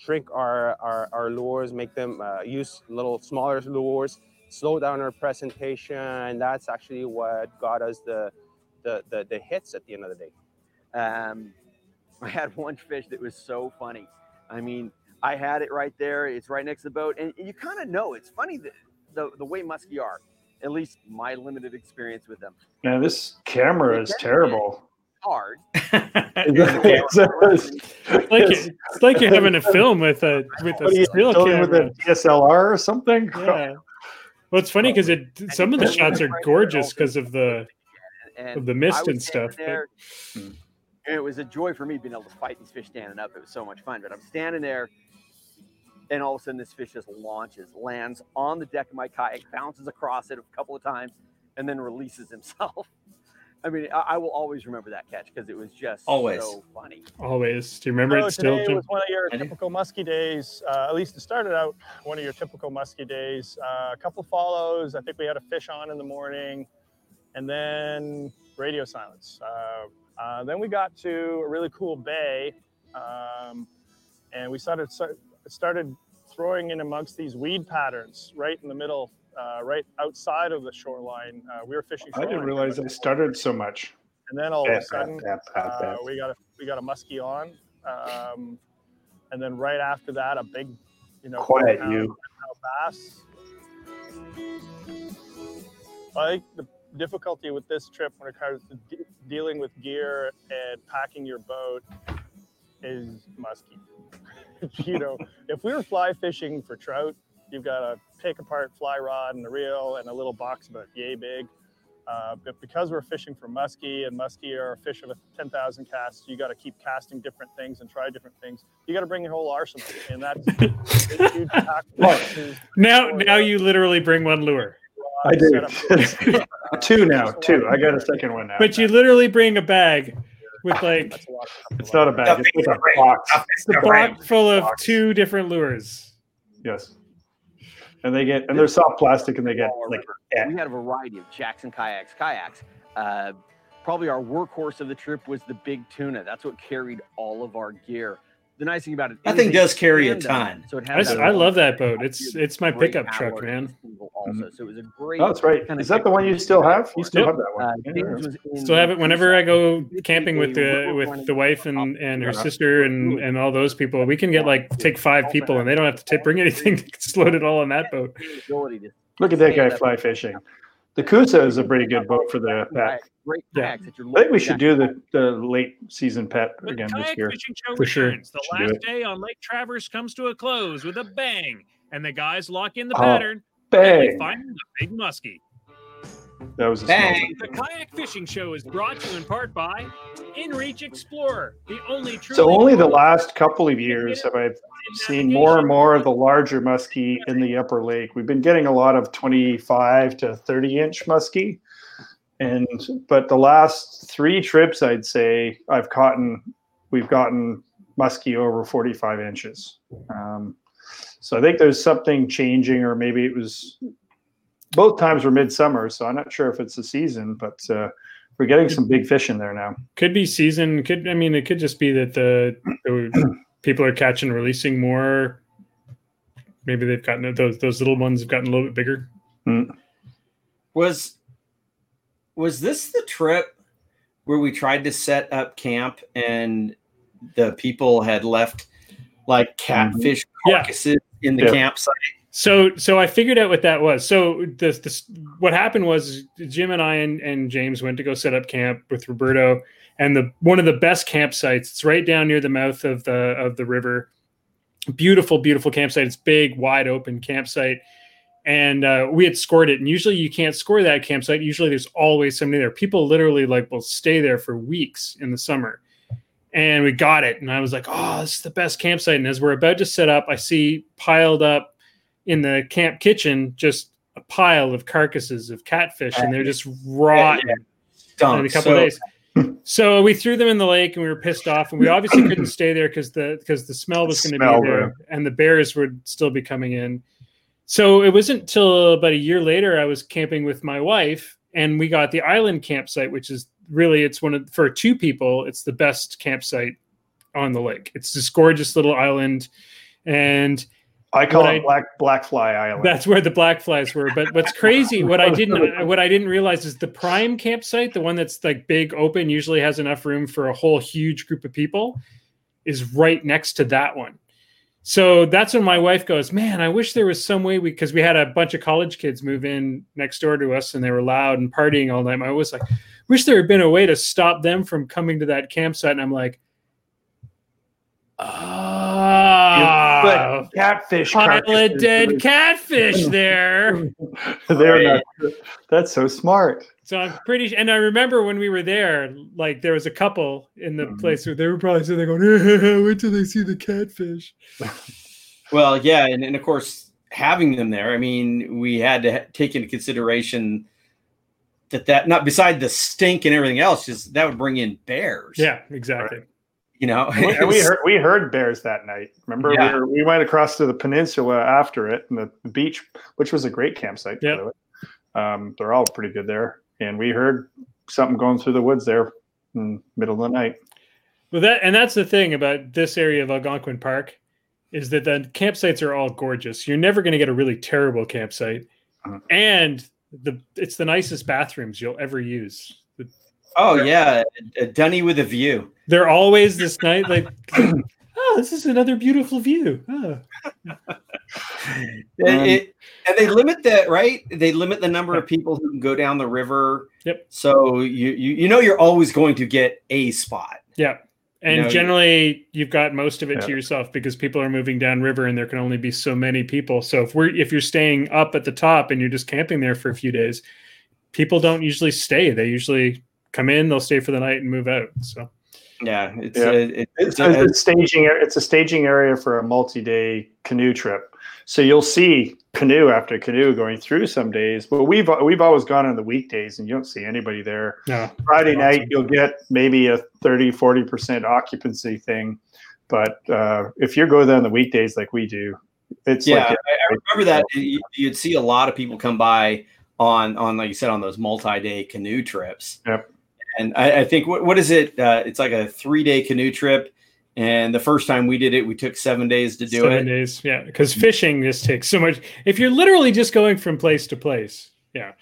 shrink our, our, our lures, make them uh, use little smaller lures, slow down our presentation, and that's actually what got us the, the, the, the hits at the end of the day. Um, (laughs) I had one fish that was so funny. I mean, I had it right there. It's right next to the boat, and you kind of know. It's funny that the the way muskie are. At least my limited experience with them. Man, this camera is terrible. Hard. (laughs) It's- It's like it's like you're having a (laughs) film with a with a you still filming with a DSLR or something? Yeah. Well, it's funny because it some of the shots are gorgeous because of the of the mist and standing stuff. but- and it was a joy for me being able to fight these fish standing up. It was so much fun. But I'm standing there, and all of a sudden, this fish just launches, lands on the deck of my kayak, bounces across it a couple of times, and then releases himself. (laughs) I mean, I, I will always remember that catch because it was just Always. so funny. Always. Do you remember So it still? today was one of your typical musky days. Uh, at least it started out one of your typical musky days. Uh, a couple follows. I think we had a fish on in the morning, and then radio silence. Uh, uh, then we got to a really cool bay, um, and we started started throwing in amongst these weed patterns right in the middle, uh, right outside of the shoreline. Uh, we were fishing. I didn't realize I started so much. and then all of a sudden, uh, we got a we got a muskie on, um, and then right after that, a big, you know, Quiet pound- you. bass. I think the difficulty with this trip when it comes to de- dealing with gear and packing your boat is muskie. (laughs) you know, if we were fly fishing for trout, you've got to take apart fly rod and the reel and a little box about yay big. Uh, but because we're fishing for muskie and muskie are a fish of a 10,000 casts, you got to keep casting different things and try different things. You got to bring your whole arsenal, and that's (laughs) a huge pack Now, now you literally bring one lure, I do. (laughs) two now. Two. I got a second one now. but you literally bring a bag with like That's a lot of stuff. It's not a bag. It's with a box. the box full of two different lures. Yes. And they get and they're soft plastic and they get like eh. We had a variety of Jackson kayaks, kayaks. Uh, probably our workhorse of the trip was the big tuna. That's what carried all of our gear. The nice thing about it, That is thing does carry a ton. So it I, has s- that I love that boat. It's it's my pickup truck, power man. Also, so it was a great. Oh, that's right. kinda Is that the one you still have? You still Yep. have that one. Uh, Yeah. James was in Still have it whenever I go camping with the with the wife and and her sister and and all those people. We can get like take five people and they don't have to take, bring anything. (laughs) It's loaded all on that boat. Look at that guy fly fishing. The Coosa is a pretty good boat for the pet. Great Yeah. that I think we should do the, the late season pet The again this year. fishing show For sure. The Should last day on Lake Traverse comes to a close with a bang, and the guys lock in the Oh, pattern. and they find the big muskie. That was a small Bang. The kayak fishing show is brought to you in part by InReach Explorer, the only true. So only the last couple of years have I seen more and more of the larger muskie in the upper lake. We've been getting a lot of 25 to 30 inch muskie. And but the last three trips I'd say I've caught we've gotten muskie over 45 inches. Um, so I think there's something changing, or maybe it was both times were midsummer, so I'm not sure if it's the season, but uh, we're getting some big fish in there now. Could be season. Could I mean it could just be that the, the (clears throat) people are catching releasing more. Maybe they've gotten those those little ones have gotten a little bit bigger. Was was this the trip where we tried to set up camp and the people had left like catfish Yeah. carcasses in the Yeah. campsite? So so I figured out what that was. So this this what happened was Jim and I and, and James went to go set up camp with Roberto and the one of the best campsites. It's right down near the mouth of the of the river. Beautiful, beautiful campsite. It's big, wide open campsite. And uh, we had scored it. And usually you can't score that campsite. Usually there's always somebody there. People literally like will stay there for weeks in the summer. And we got it. And I was like, oh, this is the best campsite. And as we're about to set up, I see piled up in the camp kitchen just a pile of carcasses of catfish and they're just rotten. In a couple So- days. So we threw them in the lake and we were pissed off and we obviously couldn't stay there because the because the smell was going to be there yeah. and the bears would still be coming in. So it wasn't till about a year later i was camping with my wife and we got the island campsite which is really it's one of for two people it's the best campsite on the lake. It's this gorgeous little island, and I call What it I- Black Black Fly Island. that's where the black flies were. But what's (laughs) crazy, what I didn't (laughs) what I didn't realize is the prime campsite, the one that's like big open, usually has enough room for a whole huge group of people, is right next to that one. So that's when my wife goes, Man, I wish there was some way we because we had a bunch of college kids move in next door to us and they were loud and partying all night. I was like, wish there had been a way to stop them from coming to that campsite. And I'm like, ah, but catfish. pile of dead catfish there. (laughs) They're not. That's so smart. So I'm pretty, and I remember when we were there, like there was a couple in the Mhm. place where they were probably sitting there going, "Wait till they see the catfish." (laughs) Well, yeah, and, and of course, having them there, I mean, we had to take into consideration that that not beside the stink and everything else, just that would bring in bears. Yeah, exactly. You know, And (laughs) we, and we heard we heard bears that night. Remember, Yeah. we, were, we went across to the peninsula after it, and the, the beach, which was a great campsite. by Yep. the way. Um, they're all pretty good there, and we heard something going through the woods there in the middle of the night. Well, that and that's the thing about this area of Algonquin Park is that the campsites are all gorgeous. You're never going to get a really terrible campsite, Uh-huh. and the it's the nicest bathrooms you'll ever use. Oh yeah, a dunny with a view. They're always this night like. (coughs) Oh, this is another beautiful view. Oh. Um, it- and they limit that, right? They limit the number of people who can go down the river. Yep. So you you, you know you're always going to get a spot. Yeah. And know, generally you've got most of it to yourself because people are moving down river and there can only be so many people. So if we're if you're staying up at the top and you're just camping there for a few days, people don't usually stay. They usually come in, they'll stay for the night and move out. So Yeah, it's Yeah. uh, it- It's, it's a- a, staging. It's a staging area for a multi-day canoe trip. So you'll see canoe after canoe going through some days. But we've we've always gone on the weekdays, and you don't see anybody there. no. Friday Awesome. night, you'll get maybe a 30, 40% occupancy thing. But uh, if you go there on the weekdays like we do, it's yeah, like I, I remember that you, you'd see a lot of people come by on on like you said on those multi-day canoe trips. Yep. And I, I think what what is it? Uh, it's like a three-day canoe trip. And the first time we did it, we took seven days to do Seven it. days. Yeah. Because fishing just takes so much if you're literally just going from place to place. Yeah.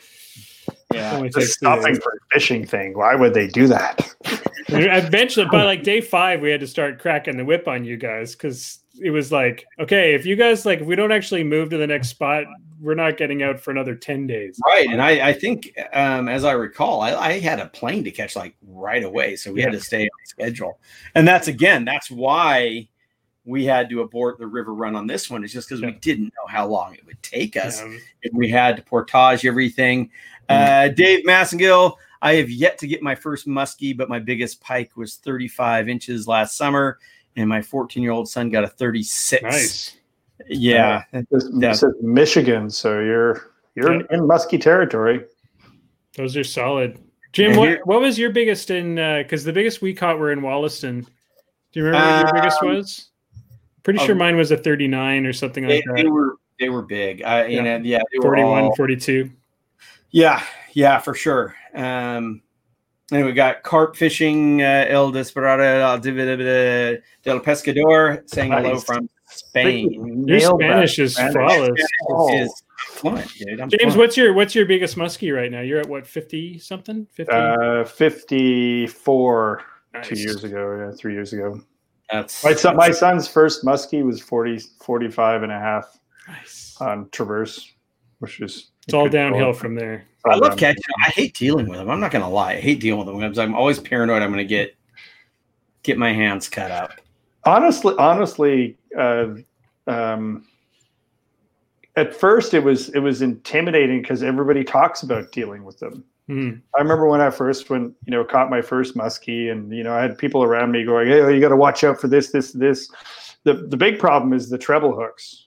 Yeah. only the stopping days. for fishing thing. Why would they do that? (laughs) Eventually, by like day five, we had to start cracking the whip on you guys because it was like, okay, if you guys like, if we don't actually move to the next spot, we're not getting out for another ten days. Right. And I, I think, um, as I recall, I, I had a plane to catch like right away. So we had to stay on schedule. And that's again, that's why we had to abort the river run on this one. It's just because we didn't know how long it would take us. If we had to portage everything. Uh, Dave Massengill, I have yet to get my first muskie, but my biggest pike was 35 inches last summer, and my 14 year old son got a 36. nice. Yeah. This, Yeah. this is Michigan, so you're you're Yeah. in musky territory. Those are solid. Jim, what, what was your biggest in? Because the biggest we caught were in Wollaston. Do you remember what your biggest Um, was? Pretty sure um, mine was a 39 or something They, like they were they were big. I, you Yeah. know, yeah, they were 41, all- 42. Yeah, yeah, for sure. Um, and we got carp fishing, uh, El Desperado del Pescador saying hello from Spain. Your Nailed that. Spanish is Spanish. flawless. Oh. Is fluent, dude. I'm James, fluent. what's your what's your biggest muskie right now? You're at what 50 something? 50? Uh, 54 Nice. two years ago, yeah, three years ago. That's My, son, my son's first muskie was 40, 45 and a half Nice. on Traverse, which is It's all downhill from there. I love catching. I hate dealing with them. I'm not gonna lie. I hate dealing with them because I'm always paranoid. I'm gonna get get my hands cut up. honestly honestly uh, um, at first it was it was intimidating because everybody talks about dealing with them Hmm. i remember when i first when you know caught my first muskie and you know i had people around me going hey you got to watch out for this this this the the big problem is the treble hooks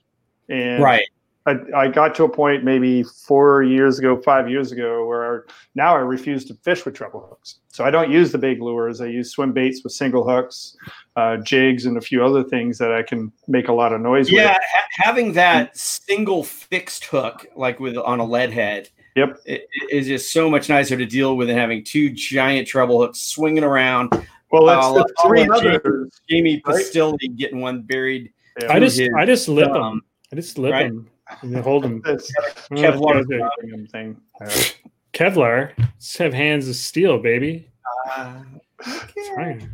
and Right. I, I got to a point maybe four years ago, five years ago, where now I refuse to fish with treble hooks. So I don't use the big lures. I use swim baits with single hooks, uh, jigs, and a few other things that I can make a lot of noise Yeah, with. ha- having that single fixed hook, like with on a lead head, Yep. it, it is just so much nicer to deal with than having two giant treble hooks swinging around. Well, that's I'll- the three let Jamie- others. Jamie Right? Pastille getting one buried. Yeah. I just his, I just lip um, them. I just lip right? them and hold them. Kevlar Kevlar thing. Kevlar. Just have hands of steel, baby. Uh, It's fine.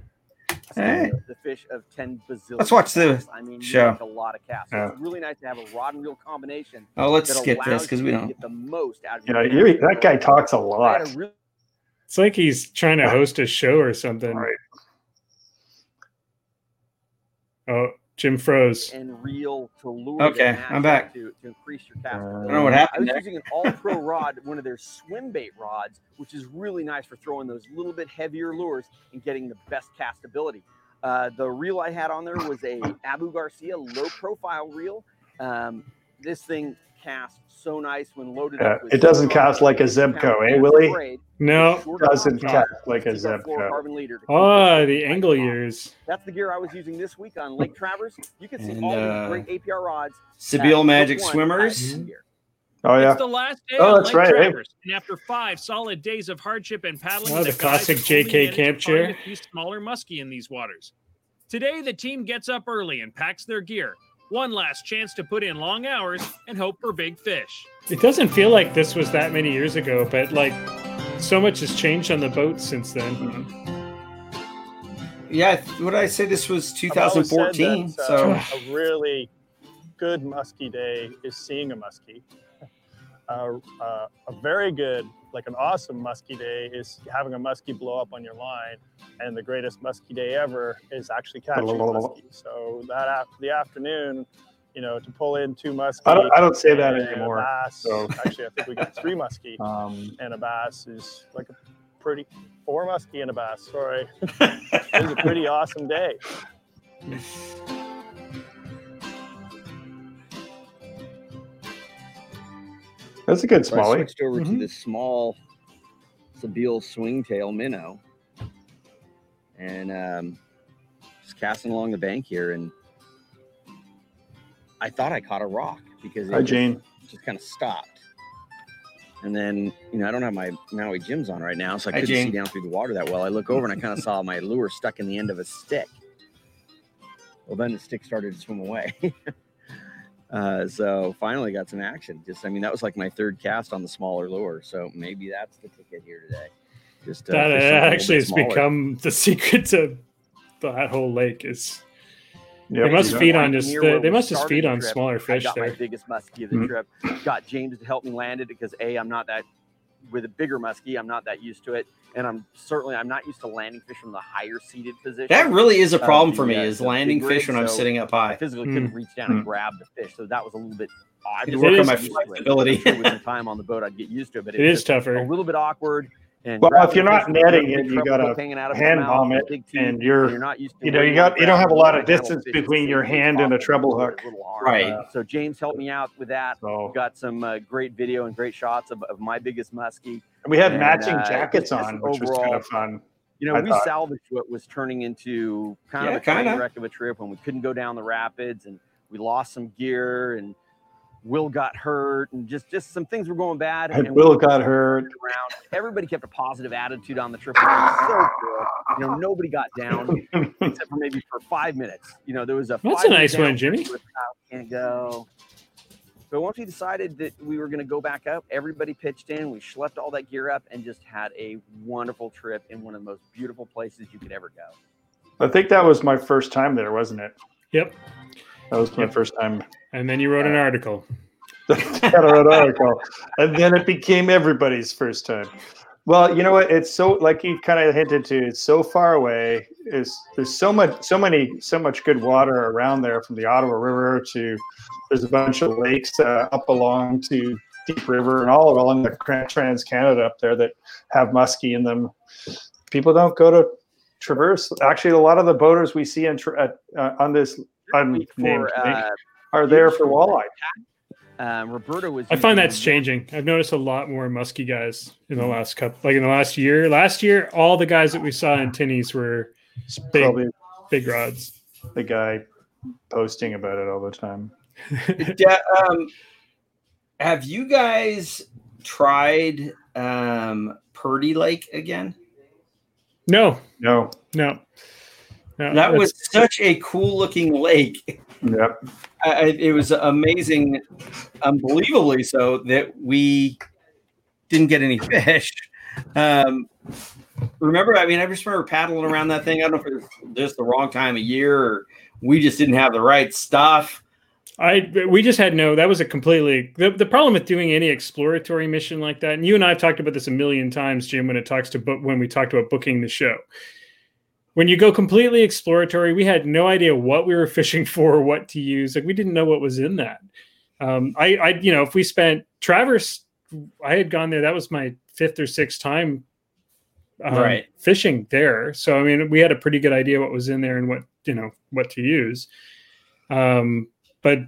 Hey. The fish of 10 bazillion. Let's watch the. I mean, show. a lot of casts. So Yeah. It's really nice to have a rod and reel combination. oh, let's that skip this because we don't. get the most out of You know, that guy talks a I lot. a really It's like he's trying to host a show or something. Right. Oh, Jim froze. and reel to lure. Okay, I'm back. To, to increase your cast. Uh, I don't know what happened. I was there. using an all pro (laughs) rod, one of their swim bait rods, which is really nice for throwing those little bit heavier lures and getting the best castability. Uh, the reel I had on there was a Abu Garcia low profile reel. Um, this thing casts so nice when loaded Yeah, up. with it doesn't zero cast like a pound Zebco, eh, Willie? No. short Doesn't rod, cast like a six or Zebco. carbon leader to keep Oh, the angle years. That's the gear I was using this week on Lake Traverse. You can see And, all uh, these great APR rods. Sebile at Magic Swimmers. Oh yeah. It's the last day Oh, on that's Lake right, eh? Traverse, and after five solid days of hardship and paddling, Oh, the guys classic JK camp find chair. A few smaller muskie in these waters. Today, the team gets up early and packs their gear. One last chance to put in long hours and hope for big fish. It doesn't feel like this was that many years ago, but like so much has changed on the boat since then. Yeah, what did I say? This was I've always said 2014. that, So uh, a really good muskie day is seeing a muskie. Uh, uh, a very good, like an awesome musky day, is having a musky blow up on your line, and the greatest musky day ever is actually catching a (laughs) muskie. So that af- the afternoon, you know, to pull in two muskie. I don't. I don't say that anymore. bass. so. Actually, I think we got three muskie (laughs) Um, and a bass is like a pretty four muskie and a bass. Sorry, (laughs) it was a pretty awesome day. That's a good So I switched over Mhm. to this small Sebile swingtail minnow, and um, just casting along the bank here, and I thought I caught a rock because it Hi, just, Jane. just kind of stopped. And then, you know, I don't have my Maui Jims on right now, so I Hi, couldn't Jane. see down through the water that well. I look over and I kind of saw my lure stuck in the end of a stick. Well, then the stick started to swim away. (laughs) uh, so finally got some action. Just, I mean, that was like my third cast on the smaller lure. So maybe that's the ticket here today. Just uh, That fish something a little actually bit has smaller. become the (laughs) secret to that whole lake. Is Yep, they must feed on just Near they, where they we must just feed on trip, smaller I fish got my there. biggest muskie of the Mhm. trip. Got James to help me land it because a I'm not that with a bigger muskie. I'm not that used to it, and I'm certainly I'm not used to landing fish from the higher seated position. that really is a problem the, for me uh, is landing fish rig, when I'm sitting up I high. physically Hmm. couldn't reach down and grab the fish, so that was a little bit. I It just is- got my used to it. flexibility. Sure With some time on the boat, I'd get used to it, but It is tougher. a little bit awkward. And Well, if you're not fish with a netting it, you gotta hook hanging out hand bomb it, big and you're you're not used to you know, you got- you don't have a lot of distance between your hand and a treble hook. a little hard. Right. Uh, So James helped me out with that. So Got some uh, great video and great shots of, of my biggest muskie. And we had And, matching uh, jackets on, which was kind of fun. You know, I we thought- salvaged what was turning into kind Yeah, of a kinda. wreck of a trip when we couldn't go down the rapids and we lost some gear and Will got hurt and just just some things were going bad. And we Will got hurt. around. Everybody kept a positive attitude on the trip. Which was so good. You know, nobody got down (laughs) except for maybe for five minutes. You know, there was a. That's a nice one, Jimmy. with how Can't go. But once we decided that we were going to go back up, everybody pitched in. We schlepped all that gear up and just had a wonderful trip in one of the most beautiful places you could ever go. I think that was my first time there, wasn't it? Yep. That was my Yep. first time. And then you wrote an article. (laughs) Got a red article. And then it became everybody's first time. Well, you know what? It's so like you kind of hinted to. It's so far away. Is there's so much, so many, so much good water around there from the Ottawa River to there's a bunch of lakes uh, up along to Deep River and all along the Trans Canada up there that have muskie in them. People don't go to Traverse. Actually, a lot of the boaters we see in, uh, on this unnamed For, uh, are there for walleye. um, Roberta was. I find using that's changing. I've noticed a lot more musky guys in the last couple, like in the last year. Last year, all the guys that we saw in tinnies were big, Probably big rods. the guy posting about it all the time. (laughs) Yeah, um, have you guys tried um, Purdy Lake again? No, No. no. No That was such a cool looking lake. Yep. I, I- it was amazing, unbelievably so that we didn't get any fish. Um, remember, I mean, I just remember paddling around that thing. I don't know if it was just the wrong time of year or we just didn't have the right stuff. I we just had no. That was a completely the, the problem with doing any exploratory mission like that. And you and I have talked about this a million times, Jim. When it talks to book when we talked about booking the show, when you go completely exploratory, we had no idea what we were (laughs) fishing for, what to use. Like we didn't know what was in that. Um, I, I, you know, if we spent Traverse, I had gone there. That was my fifth or sixth time um, Right. fishing there. So I mean, we had a pretty good idea what was in there and what you know what to use. Um, but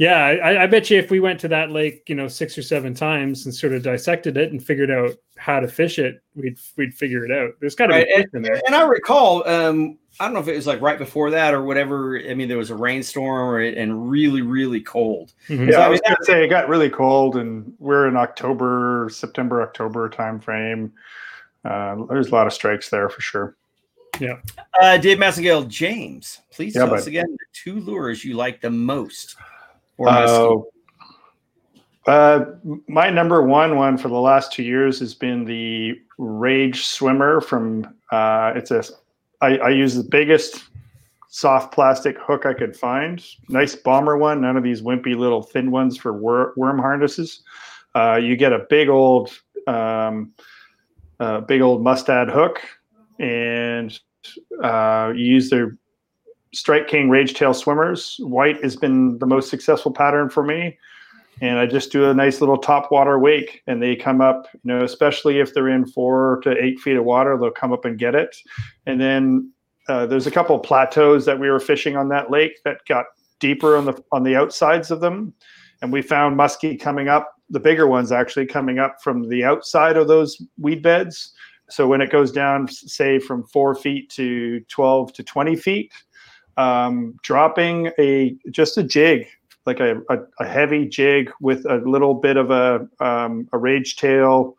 yeah, I, I bet you if we went to that lake, you know, six or seven times and sort of dissected it and figured out how to fish it, we'd we'd figure it out. There's got to Right, be fish in there. And I recall, um, I don't know if it was like right before that or whatever. I mean, there was a rainstorm or, and really, really cold. Mhm. Yeah, So, I I was mean, gonna say it got really cold, and we're in October, September, October time frame. Uh, there's a lot of strikes there for sure. Yeah. Uh, Dave Massengale, James, please Yeah, tell us again the two lures you like the most. Or. Uh, uh, my number one one for the last two years has been the Rage Swimmer from. Uh, it's a. I, I use the biggest soft plastic hook I could find. Nice bomber one. None of these wimpy little thin ones for wor- worm harnesses. Uh, you get a big old, um, uh, big old mustad hook, and uh, you use their Strike King Rage Tail swimmers. White has been the most successful pattern for me. And I just do a nice little top water wake and they come up, you know, especially if they're in four to eight feet of water, they'll come up and get it. And then uh, there's a couple plateaus that we were fishing on that lake that got deeper on the on the outsides of them. And we found muskie coming up, the bigger ones actually coming up from the outside of those weed beds. So when it goes down, say from four feet to 12 to 20 feet, um, dropping a just a jig, like a, a, a heavy jig with a little bit of a um, a rage tail.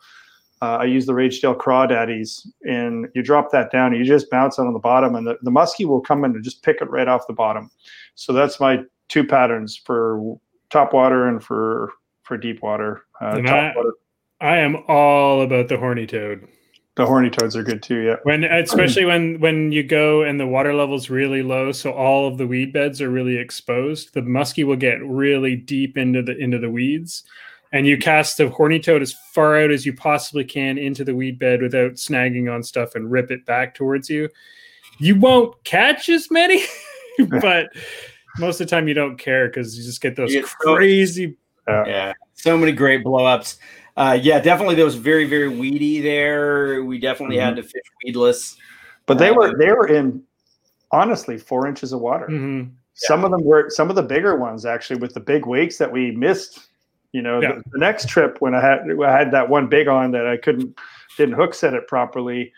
Uh, I use the rage tail crawdaddies, and you drop that down. And you just bounce it on the bottom, and the, the muskie will come in and just pick it right off the bottom. So that's my two patterns for top water and for for deep water. Uh, top I- water. I am all about the horny toad. The horny toads are good too. Yeah. When (clears throat) especially when when you go and the water level's really low, so all of the weed beds are really exposed, the muskie will get really deep into the into the weeds. And you cast the horny toad as far out as you possibly can into the weed bed without snagging on stuff and rip it back towards you. You won't catch as many, (laughs) (laughs) but most of the time you don't care because you just get those You get so- crazy Yeah, so many great blow ups. Uh, yeah, definitely. There was very, very weedy there. We definitely had to fish weedless. But they Uh, were they were in honestly four inches of water. Mhm. Some of them were some of the bigger ones actually with the big wakes that we missed. You know, Yeah. the, the next trip when I had I had that one big on that I couldn't didn't hook set it properly.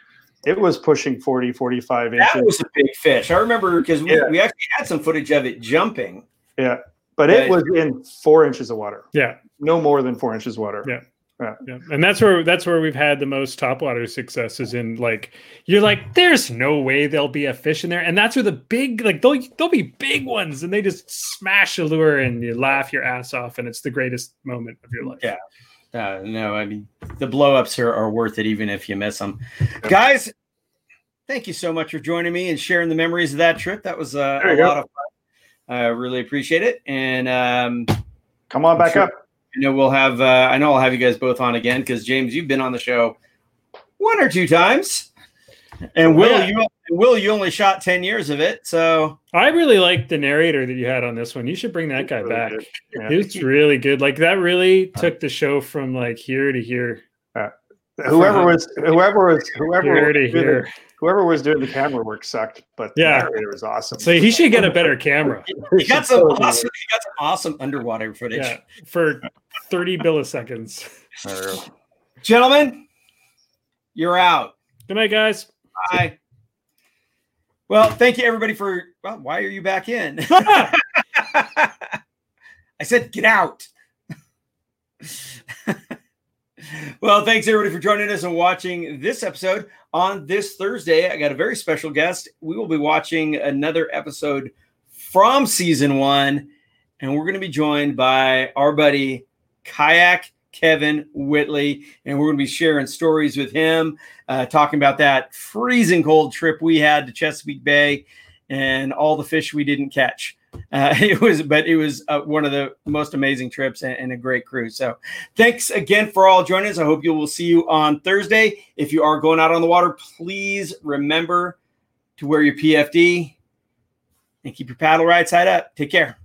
It was pushing 40, 45 That inches. was a big fish. I remember because we, Yeah. we actually had some footage of it jumping. yeah. But it was in four inches of water. Yeah. No more than four inches of water. Yeah. Yeah, and that's where that's where we've had the most topwater successes in like you're like there's no way there'll be a fish in there and that's where the big like they'll they'll be big ones and they just smash a lure and you laugh your ass off and it's the greatest moment of your life. Yeah. Uh, no, I mean the blow ups are, are worth it even if you miss them. Guys, thank you so much for joining me and sharing the memories of that trip. That was uh, a go. lot of fun. I really appreciate it. And um, Come on back Sure. up. I know we'll have uh, I know I'll have you guys both on again because James, you've been on the show one or two times. And Will, Yeah. you Will, you only shot 10 years of it. So I really like the narrator that you had on this one. You should bring that guy Really back. good. Yeah. It's really good. Like that really took the show from like here to here. Whoever was whoever was whoever Here was to here. Whoever was doing the camera work sucked, but Yeah. the narrator was awesome. So he should get a better camera. (laughs) he got some (laughs) awesome, you got some awesome underwater footage. Yeah. For 30 milliseconds. (laughs) Gentlemen, you're out. Good night, guys. Bye. Well, thank you everybody for well, why are you back in? I said get out. Well, thanks everybody for joining us and watching this episode. On this Thursday, I got a very special guest. We will be watching another episode from season one, and we're going to be joined by our buddy Kayak Kevin Whitley, and we're going to be sharing stories with him, uh, talking about that freezing cold trip we had to Chesapeake Bay and all the fish we didn't catch. Uh, (laughs) it was, but it was uh, one of the most amazing trips and, and, a great cruise. So, thanks again for all joining us. I hope you will see you on Thursday. If you are going out on the water, please remember to wear your PFD and keep your paddle right side up. Take care.